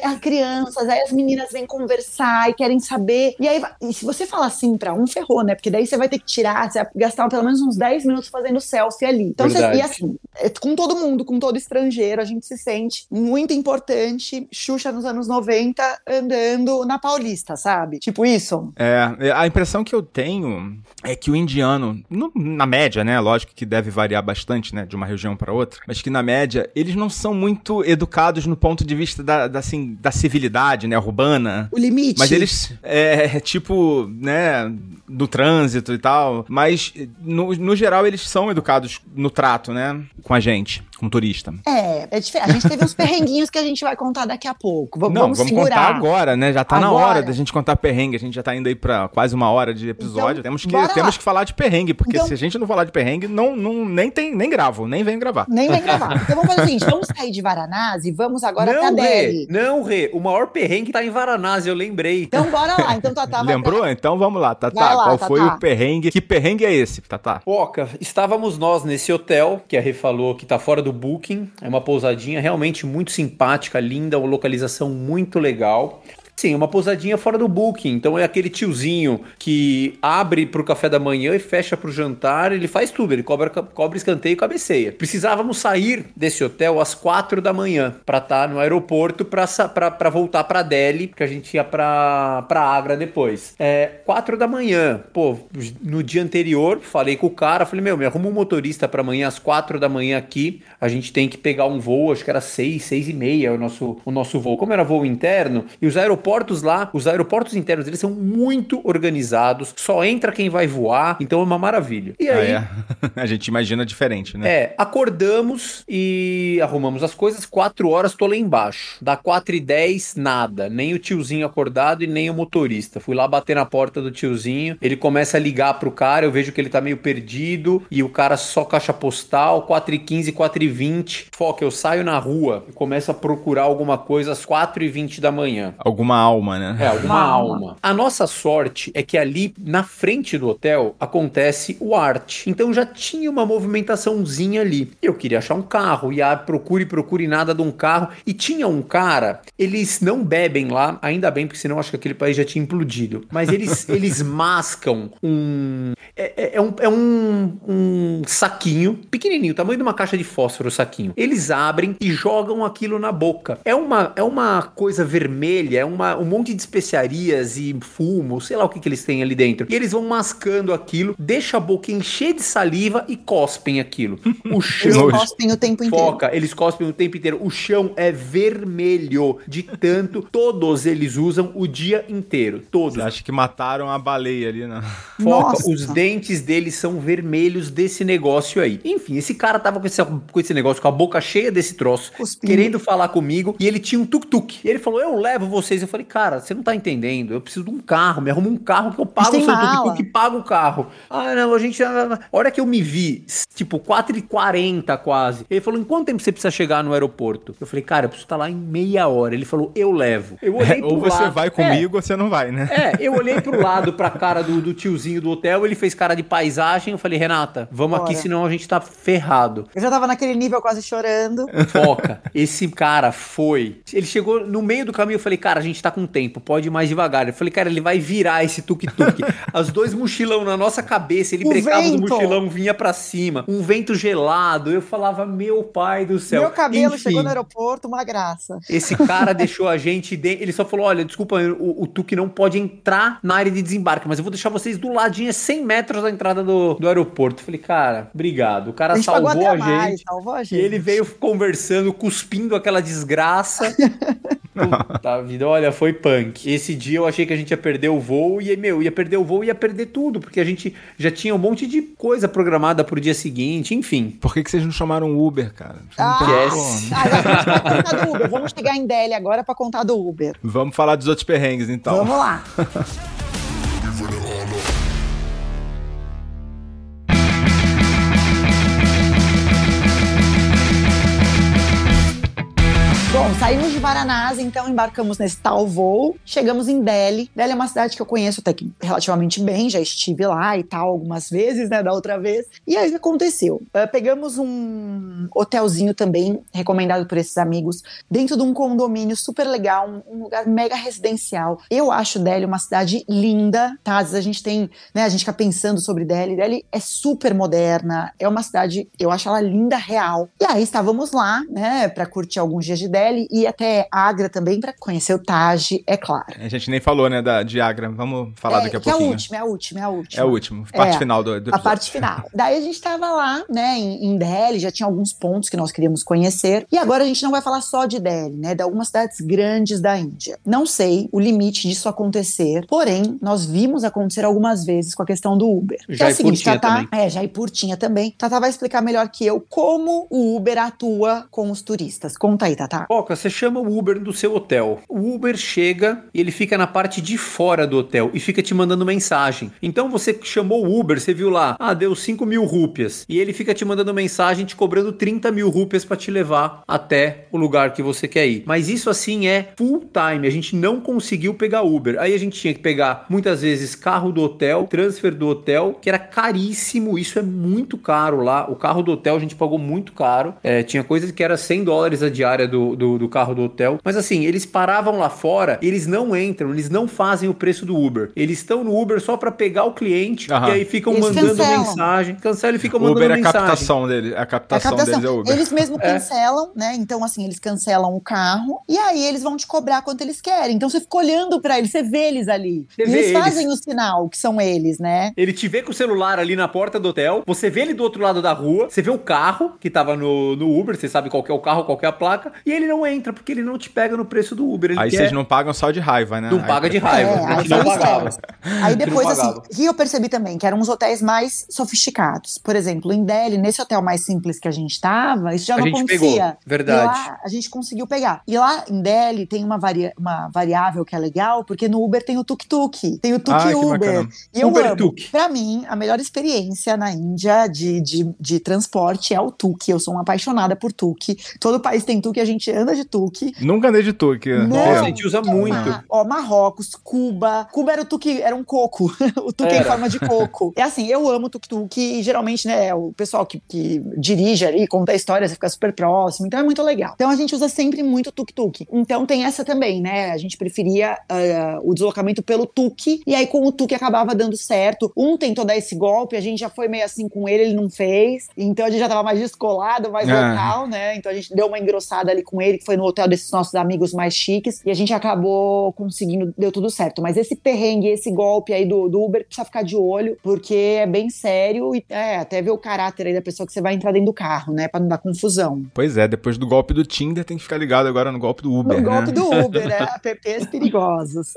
[SPEAKER 3] as crianças, aí as meninas vêm conversar e querem saber. E aí, e se você falar assim pra um, ferrou, né? Porque daí você vai ter que tirar, você vai gastar pelo menos uns 10 minutos fazendo selfie ali. Então, você, e assim, é, com todo mundo, com todo estrangeiro, a gente se sente muito importante. Xuxa nos anos 90 andando na Paulista, sabe? Tipo isso.
[SPEAKER 2] É, a impressão que eu tenho é que o indiano, no- na média, né, lógico que deve variar bastante, né, de uma região para outra, mas que na média eles não são muito educados no ponto de vista da, da, assim, da civilidade, né, urbana.
[SPEAKER 3] O limite.
[SPEAKER 2] Mas eles, é, tipo, né, do trânsito e tal, mas no, no geral eles são educados no trato, né, com a gente, turista.
[SPEAKER 3] É, é diferente. A gente teve uns perrenguinhos que a gente vai contar daqui a pouco. V-
[SPEAKER 2] Não,
[SPEAKER 3] vamos,
[SPEAKER 2] vamos
[SPEAKER 3] segurar.
[SPEAKER 2] contar agora, né? Já tá na
[SPEAKER 3] Agora.
[SPEAKER 2] hora da gente contar perrengue. A gente já tá indo aí pra quase uma hora de episódio.
[SPEAKER 3] Então,
[SPEAKER 2] temos que, temos
[SPEAKER 3] lá.
[SPEAKER 2] que falar de perrengue, porque
[SPEAKER 3] Então-
[SPEAKER 2] se a gente não falar de perrengue, não, não, nem, tem, nem gravo, nem venho gravar.
[SPEAKER 3] Nem vai gravar. Então vamos fazer o seguinte: vamos sair de Varanasi e vamos agora pra
[SPEAKER 4] não, Rê,
[SPEAKER 3] Delhi.
[SPEAKER 4] não, Rê. O maior perrengue tá em Varanasi, eu lembrei.
[SPEAKER 3] Então bora lá. Então Tatá
[SPEAKER 2] Lembrou? Então vamos lá, Tatá.
[SPEAKER 3] Vai lá,
[SPEAKER 2] Qual foi
[SPEAKER 3] Tatá.
[SPEAKER 2] o perrengue? Que perrengue é esse, Tatá?
[SPEAKER 4] Poca, estávamos nós nesse hotel, que a Rê falou que tá fora do booking. É uma pousadinha realmente muito simpática, linda, uma localização muito legal. Sim, uma pousadinha fora do booking. Então é aquele tiozinho que abre pro café da manhã e fecha pro jantar. Ele faz tudo, ele cobra, cobra escanteio e cabeceia. Precisávamos sair desse hotel às quatro da manhã para estar no aeroporto para voltar para Delhi, que a gente ia para Agra depois. É, quatro da manhã. Pô, no dia anterior, falei com o cara, falei, meu, me arruma um motorista para amanhã às quatro da manhã aqui. A gente tem que pegar um voo, acho que era seis, seis e meia o nosso, o nosso voo. Como era voo interno, e os aeroportos aeroportos lá, os aeroportos internos, eles são muito organizados, só entra quem vai voar, então é uma maravilha. E aí,
[SPEAKER 2] Ah, é. A gente imagina diferente, né?
[SPEAKER 4] é, acordamos e arrumamos as coisas. Quatro horas tô lá embaixo. Da 4 e 10, nada. Nem o tiozinho acordado e nem o motorista. Fui lá bater na porta do tiozinho. Ele começa a ligar pro cara. Eu vejo que ele tá meio perdido. E o cara só caixa postal. 4 e 15, 4 e 20. Foca, eu saio na rua e começo a procurar alguma coisa às 4 e 20 da manhã.
[SPEAKER 2] Alguma alma, né?
[SPEAKER 4] É,
[SPEAKER 3] Uma
[SPEAKER 4] alma.
[SPEAKER 3] alma.
[SPEAKER 4] A nossa sorte é que ali na frente do hotel acontece o arte. Então já tinha uma movimentaçãozinha ali. Eu queria achar um carro, e ah, procure, procure nada de um carro. E tinha um cara, eles não bebem lá, ainda bem, porque senão acho que aquele país já tinha implodido. Mas eles, eles mascam um. É, é- é um, é um, um saquinho pequenininho, tamanho de uma caixa de fósforo, o saquinho. Eles abrem e jogam aquilo na boca. É uma, é uma coisa vermelha, é uma, um monte de especiarias e fumo, sei lá o que, que eles têm ali dentro. E eles vão mascando aquilo, deixa a boca encher de saliva e cospem aquilo. O
[SPEAKER 3] Eles
[SPEAKER 4] chão.
[SPEAKER 2] Nojo.
[SPEAKER 3] cospem o tempo inteiro.
[SPEAKER 4] Foca, eles cospem o tempo inteiro. O chão é vermelho de tanto. Todos eles usam o dia inteiro. Todos.
[SPEAKER 2] Você acha que mataram a baleia ali, né?
[SPEAKER 4] Foca,
[SPEAKER 3] Nossa.
[SPEAKER 4] os dentes deles são vermelhos desse negócio aí. Enfim, esse cara tava com esse, com esse negócio, com a boca cheia desse troço,
[SPEAKER 3] Cuspindo.
[SPEAKER 4] querendo falar comigo, e ele tinha um tuk-tuk. E ele falou: Eu levo vocês. Eu falei, cara, você não tá entendendo. Eu preciso de um carro, me arruma um carro que eu pago o seu
[SPEAKER 3] mala.
[SPEAKER 4] tuk-tuk e pago o carro. Ah, não, a gente. A hora que eu me vi, tipo, 4h40 quase. Ele falou: Em quanto tempo você precisa chegar no aeroporto? Eu falei, cara, eu preciso estar lá em meia hora. Ele falou, eu levo. Eu olhei
[SPEAKER 2] ou
[SPEAKER 4] pro
[SPEAKER 2] você
[SPEAKER 4] lado.
[SPEAKER 2] vai
[SPEAKER 4] É,
[SPEAKER 2] comigo ou você não vai, né?
[SPEAKER 4] é, eu olhei pro lado, pra cara do, do tiozinho do hotel, ele fez cara de paisagem. Eu falei, Renata, vamos aqui,
[SPEAKER 3] Bora.
[SPEAKER 4] senão a gente tá ferrado.
[SPEAKER 3] Eu já tava naquele nível quase chorando.
[SPEAKER 4] Foca. Esse cara foi. Ele chegou no meio do caminho. Eu falei, cara, a gente tá com tempo, pode ir mais devagar. Eu falei, cara, ele vai virar esse tuk-tuk. As dois mochilão na nossa cabeça, ele
[SPEAKER 3] O
[SPEAKER 4] brecava do
[SPEAKER 3] vento.
[SPEAKER 4] mochilão, vinha pra cima. Um vento gelado. Eu falava, meu pai do céu.
[SPEAKER 3] Meu cabelo
[SPEAKER 4] Enfim.
[SPEAKER 3] chegou no aeroporto, uma graça.
[SPEAKER 4] Esse cara deixou a gente. de- Ele só falou: olha, desculpa, o, o Tuque não pode entrar na área de desembarque, mas eu vou deixar vocês do ladinho, é 100 metros da entrada do, do aeroporto. Eu Falei, cara, obrigado. O cara
[SPEAKER 3] A
[SPEAKER 4] salvou a
[SPEAKER 3] mais,
[SPEAKER 4] gente.
[SPEAKER 3] salvou a
[SPEAKER 4] E
[SPEAKER 3] gente.
[SPEAKER 4] ele veio conversando, cuspindo aquela desgraça. Puta vida, olha, foi punk. Esse dia eu achei que a gente ia perder o voo e, meu, ia perder o voo e ia perder tudo, porque a gente já tinha um monte de coisa programada pro dia seguinte, enfim.
[SPEAKER 2] Por que, que vocês não chamaram Uber, cara?
[SPEAKER 3] Ah,
[SPEAKER 2] como.
[SPEAKER 3] Ah, agora a gente vai contar do Uber. Vamos chegar em Delhi agora pra contar do Uber.
[SPEAKER 2] Vamos falar dos outros perrengues, então.
[SPEAKER 3] Vamos lá. Bom, saímos de Varanasi, então embarcamos nesse tal voo, chegamos em Delhi. Delhi é uma cidade que eu conheço até que relativamente bem, já estive lá e tal algumas vezes, né, da outra vez. E aí o que aconteceu? Eh, pegamos um hotelzinho também, recomendado por esses amigos, dentro de um condomínio super legal, um, um lugar mega residencial. Eu acho Delhi uma cidade linda, tá? Às vezes a gente tem, né, a gente fica pensando sobre Delhi. Delhi é super moderna, é uma cidade, eu acho ela linda real. E aí estávamos lá, né, pra curtir alguns dias de Delhi e até Agra também pra conhecer o Taj, é claro.
[SPEAKER 2] A gente nem falou, né, da, de Agra. Vamos falar
[SPEAKER 3] é,
[SPEAKER 2] daqui a
[SPEAKER 3] que é a
[SPEAKER 2] pouquinho.
[SPEAKER 3] última, é a última, é a última.
[SPEAKER 2] É o último. Parte
[SPEAKER 3] É,
[SPEAKER 2] final do, do
[SPEAKER 3] a
[SPEAKER 2] episódio.
[SPEAKER 3] parte final. Daí a gente tava lá, né, em, em Delhi, já tinha alguns pontos que nós queríamos conhecer. E agora a gente não vai falar só de Delhi, né, de algumas cidades grandes da Índia. Não sei o limite disso acontecer, porém, nós vimos acontecer algumas vezes com a questão do Uber. Que é o
[SPEAKER 4] Jaipur
[SPEAKER 3] seguinte,
[SPEAKER 4] tinha
[SPEAKER 3] Tatá,
[SPEAKER 4] também.
[SPEAKER 3] é, Jaipur tinha também. Tatá vai explicar melhor que eu como o Uber atua com os turistas. Conta aí, Tatá.
[SPEAKER 4] Você chama o Uber do seu hotel. O Uber chega e ele fica na parte de fora do hotel e fica te mandando mensagem. Então você chamou o Uber, você viu lá, ah, deu 5 mil rúpias. E ele fica te mandando mensagem, te cobrando 30 mil rúpias pra te levar até o lugar que você quer ir. Mas isso assim é full time. A gente não conseguiu pegar Uber. Aí a gente tinha que pegar muitas vezes carro do hotel, transfer do hotel, que era caríssimo. Isso é muito caro lá. O carro do hotel a gente pagou muito caro. É, tinha coisas que era 100 dólares a diária do, do, do carro do hotel. Mas assim, eles paravam lá fora, eles não entram, eles não fazem o preço do Uber. Eles estão no Uber só pra pegar o cliente
[SPEAKER 2] Aham.
[SPEAKER 4] e aí ficam
[SPEAKER 3] Eles
[SPEAKER 4] mandando
[SPEAKER 3] cancelam.
[SPEAKER 4] mensagem. Cancela e ficam
[SPEAKER 2] O
[SPEAKER 4] mandando
[SPEAKER 2] Uber é a
[SPEAKER 4] mensagem.
[SPEAKER 2] captação dele. A
[SPEAKER 3] É
[SPEAKER 2] captação,
[SPEAKER 3] captação.
[SPEAKER 2] deles é Uber.
[SPEAKER 3] Eles mesmo
[SPEAKER 4] É.
[SPEAKER 3] cancelam, né? Então, assim, eles cancelam o carro e aí eles vão te cobrar quanto eles querem. Então, você fica olhando pra eles, você vê eles ali.
[SPEAKER 4] Você
[SPEAKER 3] e
[SPEAKER 4] vê
[SPEAKER 3] eles
[SPEAKER 4] eles.
[SPEAKER 3] fazem o sinal, que são eles, né?
[SPEAKER 4] Ele te vê com o celular ali na porta do hotel, você vê ele do outro lado da rua, você vê o carro que tava no, no Uber, você sabe qual que é o carro, qual que é a placa, e ele não não entra, porque ele não te pega no preço do Uber. Ele
[SPEAKER 2] Aí
[SPEAKER 4] quer...
[SPEAKER 2] vocês não pagam só de raiva, né?
[SPEAKER 4] Não
[SPEAKER 2] Aí-
[SPEAKER 4] paga de raiva.
[SPEAKER 3] É, aí
[SPEAKER 4] não pagava.
[SPEAKER 3] Aí depois,
[SPEAKER 4] Não
[SPEAKER 3] assim, que eu percebi também, que eram uns hotéis mais sofisticados. Por exemplo, em Delhi, nesse hotel mais simples que a gente tava, isso já
[SPEAKER 4] A
[SPEAKER 3] não
[SPEAKER 4] gente
[SPEAKER 3] acontecia.
[SPEAKER 4] pegou, verdade.
[SPEAKER 3] E lá a gente conseguiu pegar. E lá em Delhi tem uma, varia uma variável que é legal, porque no Uber tem o tuk-tuk. Tem o
[SPEAKER 2] Ah,
[SPEAKER 3] tuk-Uber.
[SPEAKER 2] bacana.
[SPEAKER 3] E eu
[SPEAKER 4] Uber
[SPEAKER 3] amo.
[SPEAKER 4] tuk.
[SPEAKER 3] Pra mim, a melhor experiência na Índia de, de, de transporte é o tuk. Eu sou uma apaixonada por tuk. Todo país tem tuk, a gente anda de tuk.
[SPEAKER 2] Nunca andei de.
[SPEAKER 3] Não.
[SPEAKER 4] Nossa,
[SPEAKER 2] É.
[SPEAKER 4] a gente usa muito.
[SPEAKER 3] Ó, Marrocos, Cuba. Cuba era o tuk, era um coco. o tuk em forma de coco. É assim, eu amo tuk-tuk e geralmente, né, o pessoal que, que dirige ali, conta a história, você fica super próximo. Então é muito legal. Então a gente usa sempre muito tuk-tuk. Então tem essa também, né? A gente preferia ah, o deslocamento pelo tuk. E aí com o tuk acabava dando certo. Um tentou dar esse golpe, a gente já foi meio assim com ele, ele não fez. Então a gente já tava mais descolado, mais
[SPEAKER 2] Ah.
[SPEAKER 3] local, né? Então a gente deu uma engrossada ali com ele, foi no hotel desses nossos amigos mais chiques. E a gente acabou conseguindo, deu tudo certo. Mas esse perrengue, esse golpe aí do, do Uber, precisa ficar de olho, porque é bem sério. E é, até ver o caráter aí da pessoa que você vai entrar dentro do carro, né? Pra não dar confusão.
[SPEAKER 2] Pois é, depois do golpe do Tinder tem que ficar ligado agora no golpe do Uber,
[SPEAKER 3] no golpe
[SPEAKER 2] né?
[SPEAKER 3] do Uber, né? Apps perigosos.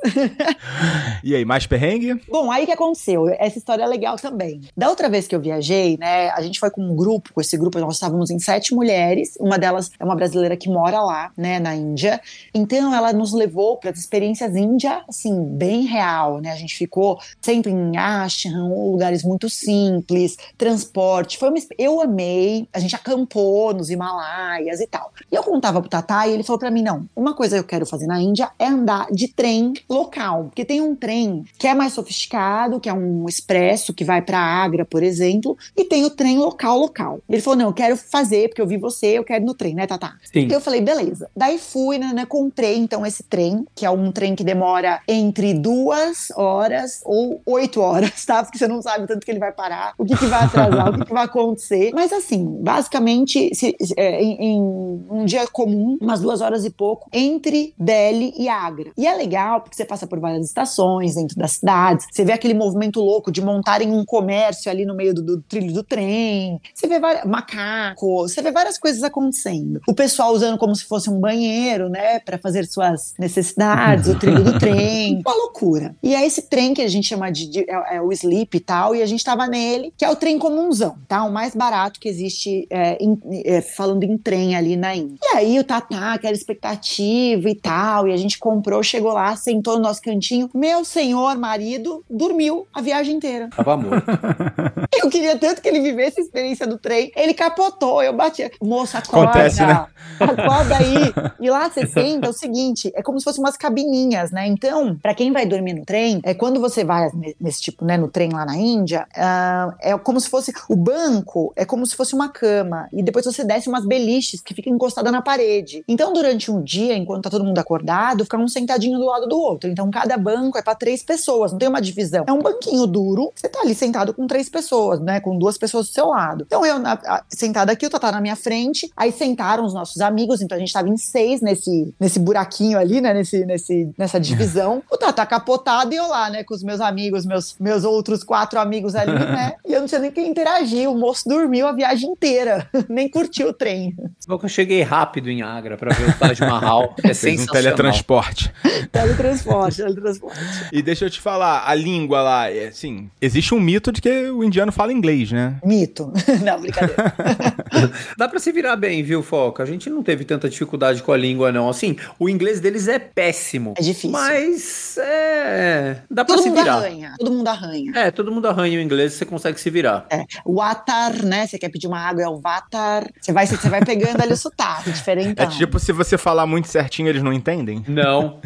[SPEAKER 2] E aí, mais perrengue?
[SPEAKER 3] Bom, aí que aconteceu? Essa história é legal também. Da outra vez que eu viajei, né, a gente foi com um grupo, com esse grupo nós estávamos em sete mulheres, uma delas é uma brasileira que mora lá, né, na Índia. Então ela nos levou para as experiências índia, assim, bem real, né? A gente ficou sempre em ashram, lugares muito simples, transporte. Foi uma, eu amei. A gente acampou nos Himalaias e tal. E eu contava pro Tatá e ele falou para mim, não, uma coisa que eu quero fazer na Índia é andar de trem local, porque tem um trem que é mais sofisticado, que é um expresso que vai para Agra, por exemplo, e tem o trem local local. Ele falou: "Não, eu quero fazer porque eu vi você, eu quero ir no trem, né, Tatá?"
[SPEAKER 4] Sim.
[SPEAKER 3] Eu falei: "Beleza". Daí fui, né, né, comprei então esse trem, que é um trem que demora entre duas horas ou oito horas, tá? Porque você não sabe tanto que ele vai parar, o que, que vai atrasar, o que, que vai acontecer. Mas assim, basicamente, se- é, em, em um dia comum, umas duas horas e pouco, entre Delhi e Agra. E é legal porque você passa por várias estações dentro das cidades, você vê aquele movimento louco de montarem um comércio ali no meio do, do trilho do trem, você vê macacos, você vê várias coisas acontecendo. O pessoal usando como se fosse um banheiro, né, para fazer suas necessidades, o trilho do trem, uma loucura. E é esse trem que a gente chama de, de- é, é o sleep e tal, e a gente tava nele, que é o trem comunzão, tá? O mais barato que existe é, em- é, falando em trem ali na Índia. E aí o Tatá, aquela expectativa e tal, e a gente comprou, chegou lá, sentou no nosso cantinho. Meu senhor marido dormiu a viagem inteira.
[SPEAKER 4] Tava morto.
[SPEAKER 3] Eu queria tanto que ele vivesse a experiência do trem. Ele capotou, eu bati. Moça, acorda.
[SPEAKER 2] Acontece, né?
[SPEAKER 3] Acorda aí. E lá você senta, é o seguinte, é como se fossem umas cabininhas, né? Então, pra quem vai dormir no trem, é quando você vai ne- nesse tipo, né, no trem lá na Índia, ah, é como se fosse o banco, é como se fosse uma cama e depois você desce umas beliches que ficam encostadas na parede. Então, durante um dia, enquanto tá todo mundo acordado, fica um sentadinho do lado do outro. Então, cada banco é pra três pessoas, não tem uma divisão. É um banquinho duro, você tá ali sentado com três pessoas, né, com duas pessoas do seu lado. Então, eu na- a- sentada aqui, o Tatá na minha frente, aí sentaram os nossos amigos, então a gente tava em seis nesse, nesse buraquinho ali, né, nesse, nesse, nessa divisão. O Tatá capotado e eu lá, né, com os meus amigos, meus, meus outros quatro amigos ali, né, e eu não tinha nem quem interagir, o moço dormiu a viagem inteira, nem curtiu o trem.
[SPEAKER 4] Só que eu cheguei rápido em Agra pra ver o Taj Mahal. É
[SPEAKER 2] Fez um
[SPEAKER 4] sensacional.
[SPEAKER 2] teletransporte.
[SPEAKER 3] Teletransporte, teletransporte.
[SPEAKER 2] E deixa eu te falar, a língua lá, é, assim, existe um mito de que o indiano fala inglês, né?
[SPEAKER 3] Mito. Não, brincadeira.
[SPEAKER 4] Dá pra se virar bem, viu, Foca? A gente não teve tanta dificuldade com a língua, não. Assim, o inglês deles é péssimo.
[SPEAKER 3] É difícil.
[SPEAKER 4] Mas é. Dá pra
[SPEAKER 3] Todo
[SPEAKER 4] se
[SPEAKER 3] mundo
[SPEAKER 4] virar.
[SPEAKER 3] arranha, todo mundo arranha.
[SPEAKER 4] É, todo mundo arranha o inglês você consegue se virar.
[SPEAKER 3] É, o atar, né? Você quer pedir uma água, é o vatar. Você vai, você vai pegando ali o sotaque, diferente.
[SPEAKER 2] É tipo, se você falar muito certinho, eles não entendem?
[SPEAKER 4] Não.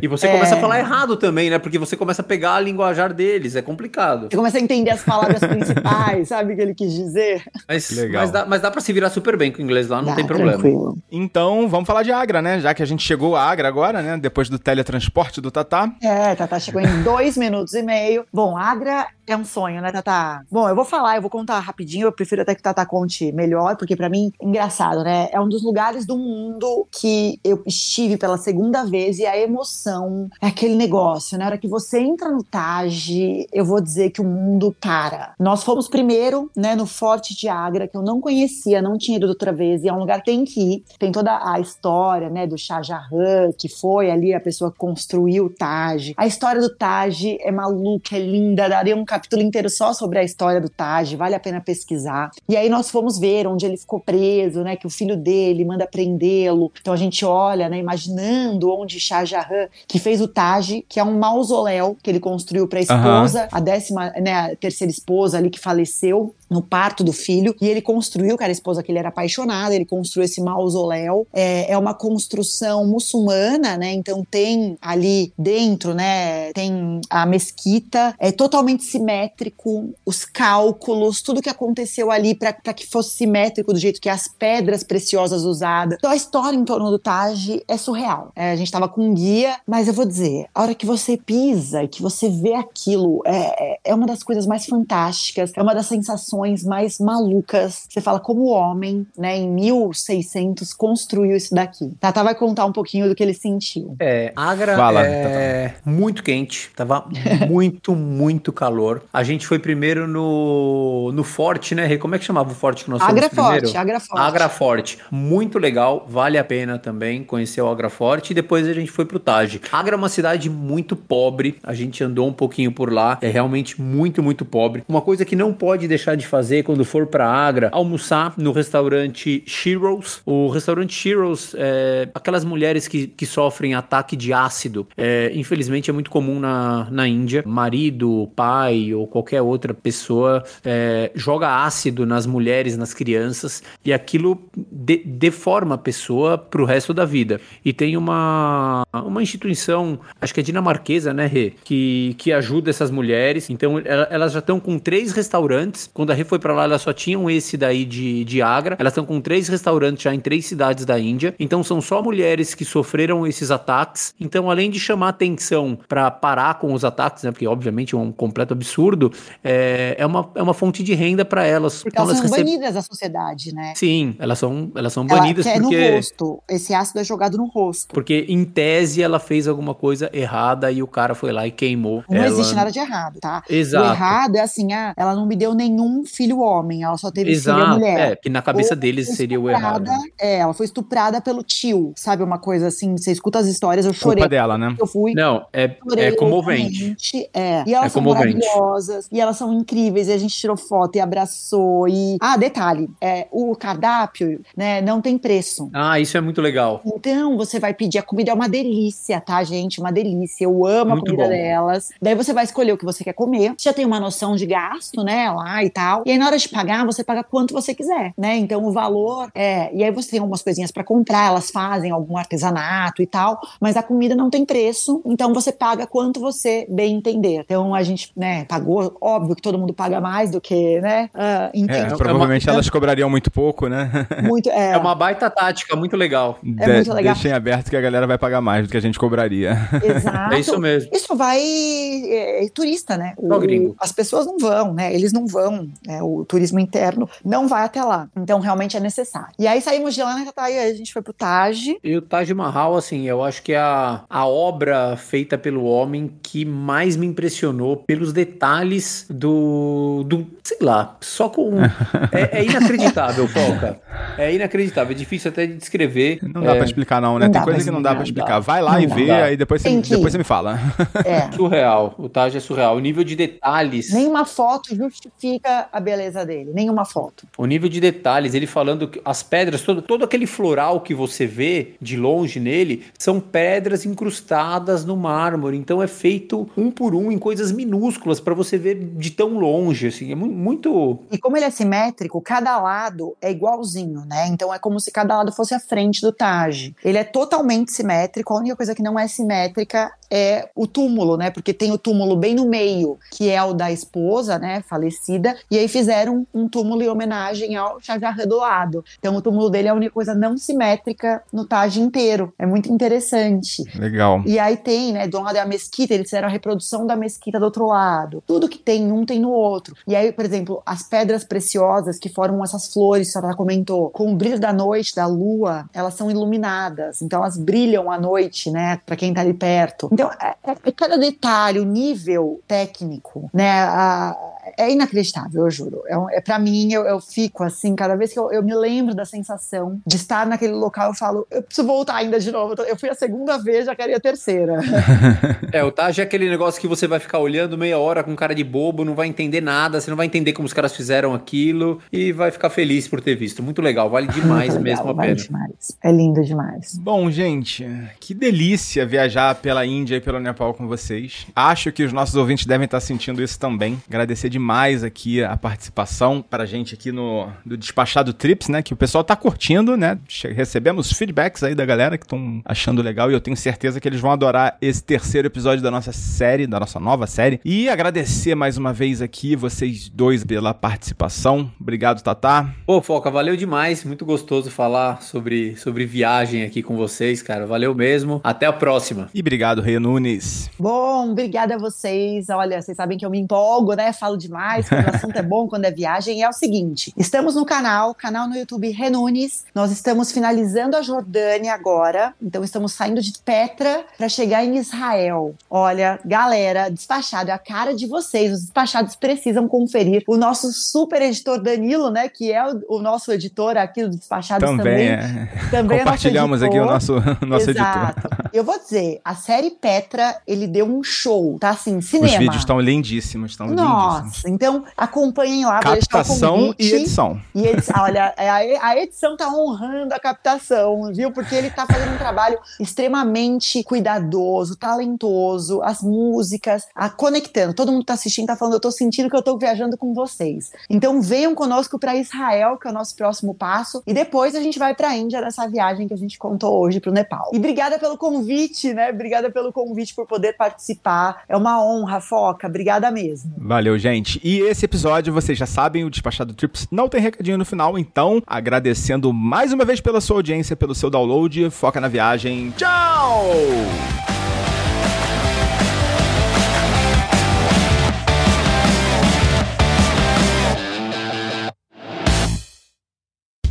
[SPEAKER 4] E você
[SPEAKER 3] É.
[SPEAKER 4] começa a falar errado também, né? Porque você começa a pegar a linguajar deles. É complicado.
[SPEAKER 3] Você começa a entender as palavras principais, sabe o que ele quis dizer?
[SPEAKER 4] Mas,
[SPEAKER 2] Legal.
[SPEAKER 4] mas, dá, mas dá pra se virar super bem com o inglês lá, não
[SPEAKER 3] Dá,
[SPEAKER 4] tem problema.
[SPEAKER 3] Tranquilo.
[SPEAKER 2] Então, vamos falar de Agra, né? Já que a gente chegou a Agra agora, né? Depois do teletransporte do Tatá.
[SPEAKER 3] É, Tatá chegou em dois minutos e meio. Bom, Agra é um sonho, né, Tatá? Bom, eu vou falar, eu vou contar rapidinho. Eu prefiro até que o Tatá conte melhor, porque pra mim, engraçado, né? É um dos lugares do mundo que eu estive pela segunda vez e a emoção é aquele negócio, né? Na hora que você entra no Taj, eu vou dizer que o mundo para. Nós fomos primeiro, né, no Forte de Agra, que eu não conhecia, não tinha ido outra vez, e é um lugar que tem que ir. Tem tem toda a história, né, do Shah Jahan, que foi ali a pessoa que construiu o Taj. A história do Taj é maluca, é linda, daria um capítulo inteiro só sobre a história do Taj, vale a pena pesquisar. E aí nós fomos ver onde ele ficou preso, né, que o filho dele manda prendê-lo. Então a gente olha, né, imaginando onde Shah Jahan, que fez o Taj, que é um mausoléu que ele construiu para a esposa, uhum. a décima, né, a terceira esposa ali que faleceu no parto do filho, e ele construiu, era a esposa que ele era apaixonado, ele construiu esse mausoléu. É, é uma construção muçulmana, né? Então tem ali dentro, né? Tem a mesquita, é totalmente simétrico, os cálculos, tudo que aconteceu ali para que fosse simétrico do jeito que as pedras preciosas usadas. Então a história em torno do Taj é surreal. É, a gente tava com um guia, mas eu vou dizer, a hora que você pisa e que você vê aquilo, é, é, é uma das coisas mais fantásticas, é uma das sensações mais malucas. Você fala como o homem, né, em 1600 construiu isso daqui. Tata vai contar um pouquinho do que ele sentiu.
[SPEAKER 4] É, Agra Fala, é Tata. muito quente, tava muito, muito calor. A gente foi primeiro no, no forte, né, Como é que chamava o forte que nós
[SPEAKER 3] Agra
[SPEAKER 4] fomos primeiro?
[SPEAKER 3] Forte, Agra Forte.
[SPEAKER 4] Agra Forte. Muito legal, vale a pena também conhecer o Agra Forte e depois a gente foi pro Taj. Agra é uma cidade muito pobre, a gente andou um pouquinho por lá, é realmente muito, muito pobre. Uma coisa que não pode deixar de fazer quando for para Agra, almoçar no restaurante Shiros. O restaurante Shiros, é, aquelas mulheres que, que sofrem ataque de ácido, é, infelizmente é muito comum na, na Índia. Marido, pai ou qualquer outra pessoa é, joga ácido nas mulheres, nas crianças, e aquilo de, deforma a pessoa pro resto da vida. E tem uma, uma instituição, acho que é dinamarquesa, né, Rê, que, que ajuda essas mulheres. Então elas já estão com três restaurantes. Quando a foi para lá, elas só tinham esse daí de, de Agra. Elas estão com três restaurantes já em três cidades da Índia. Então são só mulheres que sofreram esses ataques. Então, além de chamar atenção para parar com os ataques, né? Porque obviamente é um completo absurdo, é, é, uma, é uma fonte de renda para elas.
[SPEAKER 3] Porque então, elas, são receb... banidas da sociedade, né?
[SPEAKER 4] Sim, elas são, elas são banidas
[SPEAKER 3] ela
[SPEAKER 4] porque.
[SPEAKER 3] no rosto. Esse ácido é jogado no rosto.
[SPEAKER 4] Porque, em tese, ela fez alguma coisa errada e o cara foi lá e queimou.
[SPEAKER 3] Não
[SPEAKER 4] ela...
[SPEAKER 3] existe nada de errado, tá?
[SPEAKER 4] Exato.
[SPEAKER 3] O errado é assim, ah, ela não me deu nenhum filho homem, ela só teve
[SPEAKER 4] Exato,
[SPEAKER 3] filha mulher.
[SPEAKER 4] É, que na cabeça Ou deles seria o errado.
[SPEAKER 3] É, ela foi estuprada pelo tio, sabe? Uma coisa assim, você escuta as histórias, eu chorei.
[SPEAKER 2] Culpa dela, né?
[SPEAKER 3] Eu fui.
[SPEAKER 4] Não, é, é comovente.
[SPEAKER 3] É. E elas é são comovente. maravilhosas, e elas são incríveis, e a gente tirou foto e abraçou. E. Ah, detalhe: é, o cardápio, né, não tem preço.
[SPEAKER 4] Ah, isso é muito legal.
[SPEAKER 3] Então, você vai pedir, a comida é uma delícia, tá, gente? Uma delícia. Eu amo muito a comida bom. delas. Daí você vai escolher o que você quer comer. Você já tem uma noção de gasto, né, lá e tal. E aí, na hora de pagar, você paga quanto você quiser, né? Então o valor é. E aí você tem algumas coisinhas para comprar, elas fazem algum artesanato e tal, mas a comida não tem preço, então você paga quanto você bem entender. Então a gente, né, pagou, óbvio que todo mundo paga mais do que, né?
[SPEAKER 2] Uh, é, provavelmente é uma, elas cobrariam muito pouco, né?
[SPEAKER 4] Muito, é. é uma baita tática, muito legal.
[SPEAKER 3] É De, muito legal.
[SPEAKER 2] Deixem aberto que a galera vai pagar mais do que a gente cobraria.
[SPEAKER 3] Exato.
[SPEAKER 4] É isso mesmo.
[SPEAKER 3] Isso vai é, é turista, né?
[SPEAKER 4] O, gringo.
[SPEAKER 3] As pessoas não vão, né? Eles não vão, né? O turismo interno não vai até lá. Então, realmente é necessário. E aí saímos de lá, né, Tata, e a gente foi pro Taj.
[SPEAKER 4] E o Taj Mahal, assim, eu acho que é a, a obra feita pelo homem que mais me impressionou pelos detalhes do. do sei lá, só com. é, é inacreditável, Foca. É inacreditável. É difícil até de descrever.
[SPEAKER 2] Não dá
[SPEAKER 4] é...
[SPEAKER 2] pra explicar, não, né? Não Tem dá, coisa que não dá pra explicar. Vai lá não e vê, aí depois você, depois você me fala.
[SPEAKER 4] É. Surreal. O Taj é surreal. O nível de detalhes.
[SPEAKER 3] Nenhuma foto justifica a beleza dele. Nenhuma foto.
[SPEAKER 4] O nível de detalhes, ele falando que as pedras, todo, todo aquele floral que você vê de longe nele, são pedras incrustadas no mármore. Então é feito um por um em coisas minúsculas para você ver de tão longe, assim. É muito.
[SPEAKER 3] E como ele é simétrico, cada lado é igualzinho, né? Então é como se cada lado fosse a frente do Taj. Ele é totalmente simétrico. A única coisa que não é simétrica é o túmulo, né? Porque tem o túmulo bem no meio, que é o da esposa, né? Falecida. E aí fizeram um túmulo em homenagem ao Shah Jahan do lado. Então o túmulo dele é a única coisa não simétrica no Taj inteiro. É muito interessante.
[SPEAKER 2] Legal.
[SPEAKER 3] E aí tem, né? Do lado é a mesquita, eles fizeram a reprodução da mesquita do outro lado. Tudo que tem um tem no outro. E aí, por exemplo, as pedras preciosas que formam essas flores que a Tata comentou, com o brilho da noite, da lua, elas são iluminadas. Então elas brilham à noite, né? Para quem tá ali perto. Então, é, é, é cada detalhe, o nível técnico, né? A, é inacreditável, eu juro. É, é para mim, eu, eu, fico assim, cada vez que eu, eu, me lembro da sensação de estar naquele local, eu falo, eu preciso voltar ainda de novo. Eu fui a segunda vez, já queria a terceira.
[SPEAKER 4] é, o Taj é aquele negócio que você vai ficar olhando meia hora com cara de bobo, não vai entender nada, você não vai entender como os caras fizeram aquilo e vai ficar feliz por ter visto. Muito legal, vale demais legal, mesmo a
[SPEAKER 3] vale
[SPEAKER 4] pena.
[SPEAKER 3] Demais. É lindo demais.
[SPEAKER 2] Bom, gente, que delícia viajar pela Índia e pelo Nepal com vocês. Acho que os nossos ouvintes devem estar sentindo isso também. Agradecer demais aqui a participação pra gente aqui no do Despachado Trips, né? Que o pessoal tá curtindo, né? Recebemos feedbacks aí da galera que estão achando legal e eu tenho certeza que eles vão adorar esse terceiro episódio da nossa série, da nossa nova série. E agradecer mais uma vez aqui vocês dois pela participação. Obrigado, Tatá.
[SPEAKER 4] Pô, Foca, valeu demais. Muito gostoso falar sobre, sobre viagem aqui com vocês, cara. Valeu mesmo. Até a próxima.
[SPEAKER 2] E obrigado, Rei Nunes.
[SPEAKER 3] Bom, obrigada a vocês. Olha, vocês sabem que eu me empolgo, né? Falo demais, quando o assunto é bom, quando é viagem. E é o seguinte: estamos no canal, canal no YouTube Renunes. Nós estamos finalizando a Jordânia agora. Então, estamos saindo de Petra para chegar em Israel. Olha, galera, despachado é a cara de vocês. Os despachados precisam conferir. O nosso super editor Danilo, né? Que é o, o nosso editor aqui do Despachados também.
[SPEAKER 2] Também, é. também é Compartilhamos aqui o nosso, nosso Exato. editor.
[SPEAKER 3] Eu vou dizer, a série Petra, ele deu um show, tá assim, cinema. Os
[SPEAKER 2] vídeos estão lindíssimos, estão Nossa, lindíssimos.
[SPEAKER 3] Então acompanhem lá.
[SPEAKER 2] Captação e edição.
[SPEAKER 3] E edição, olha, é, a edição tá honrando a captação, viu? Porque ele tá fazendo um trabalho extremamente cuidadoso, talentoso, as músicas, a conectando. Todo mundo tá assistindo, tá falando, eu tô sentindo que eu tô viajando com vocês. Então venham conosco para Israel, que é o nosso próximo passo, e depois a gente vai para a Índia nessa viagem que a gente contou hoje pro Nepal. E obrigada pelo convite, né? Obrigada pelo convite por poder participar. É uma honra, Foca. Obrigada mesmo.
[SPEAKER 2] Valeu, gente. E esse episódio, vocês já sabem, o Despachado Trips não tem recadinho no final, então, agradecendo mais uma vez pela sua audiência, pelo seu download. Foca na viagem. Tchau!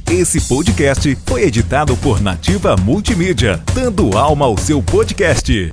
[SPEAKER 1] Esse podcast foi editado por Nativa Multimídia, dando alma ao seu podcast.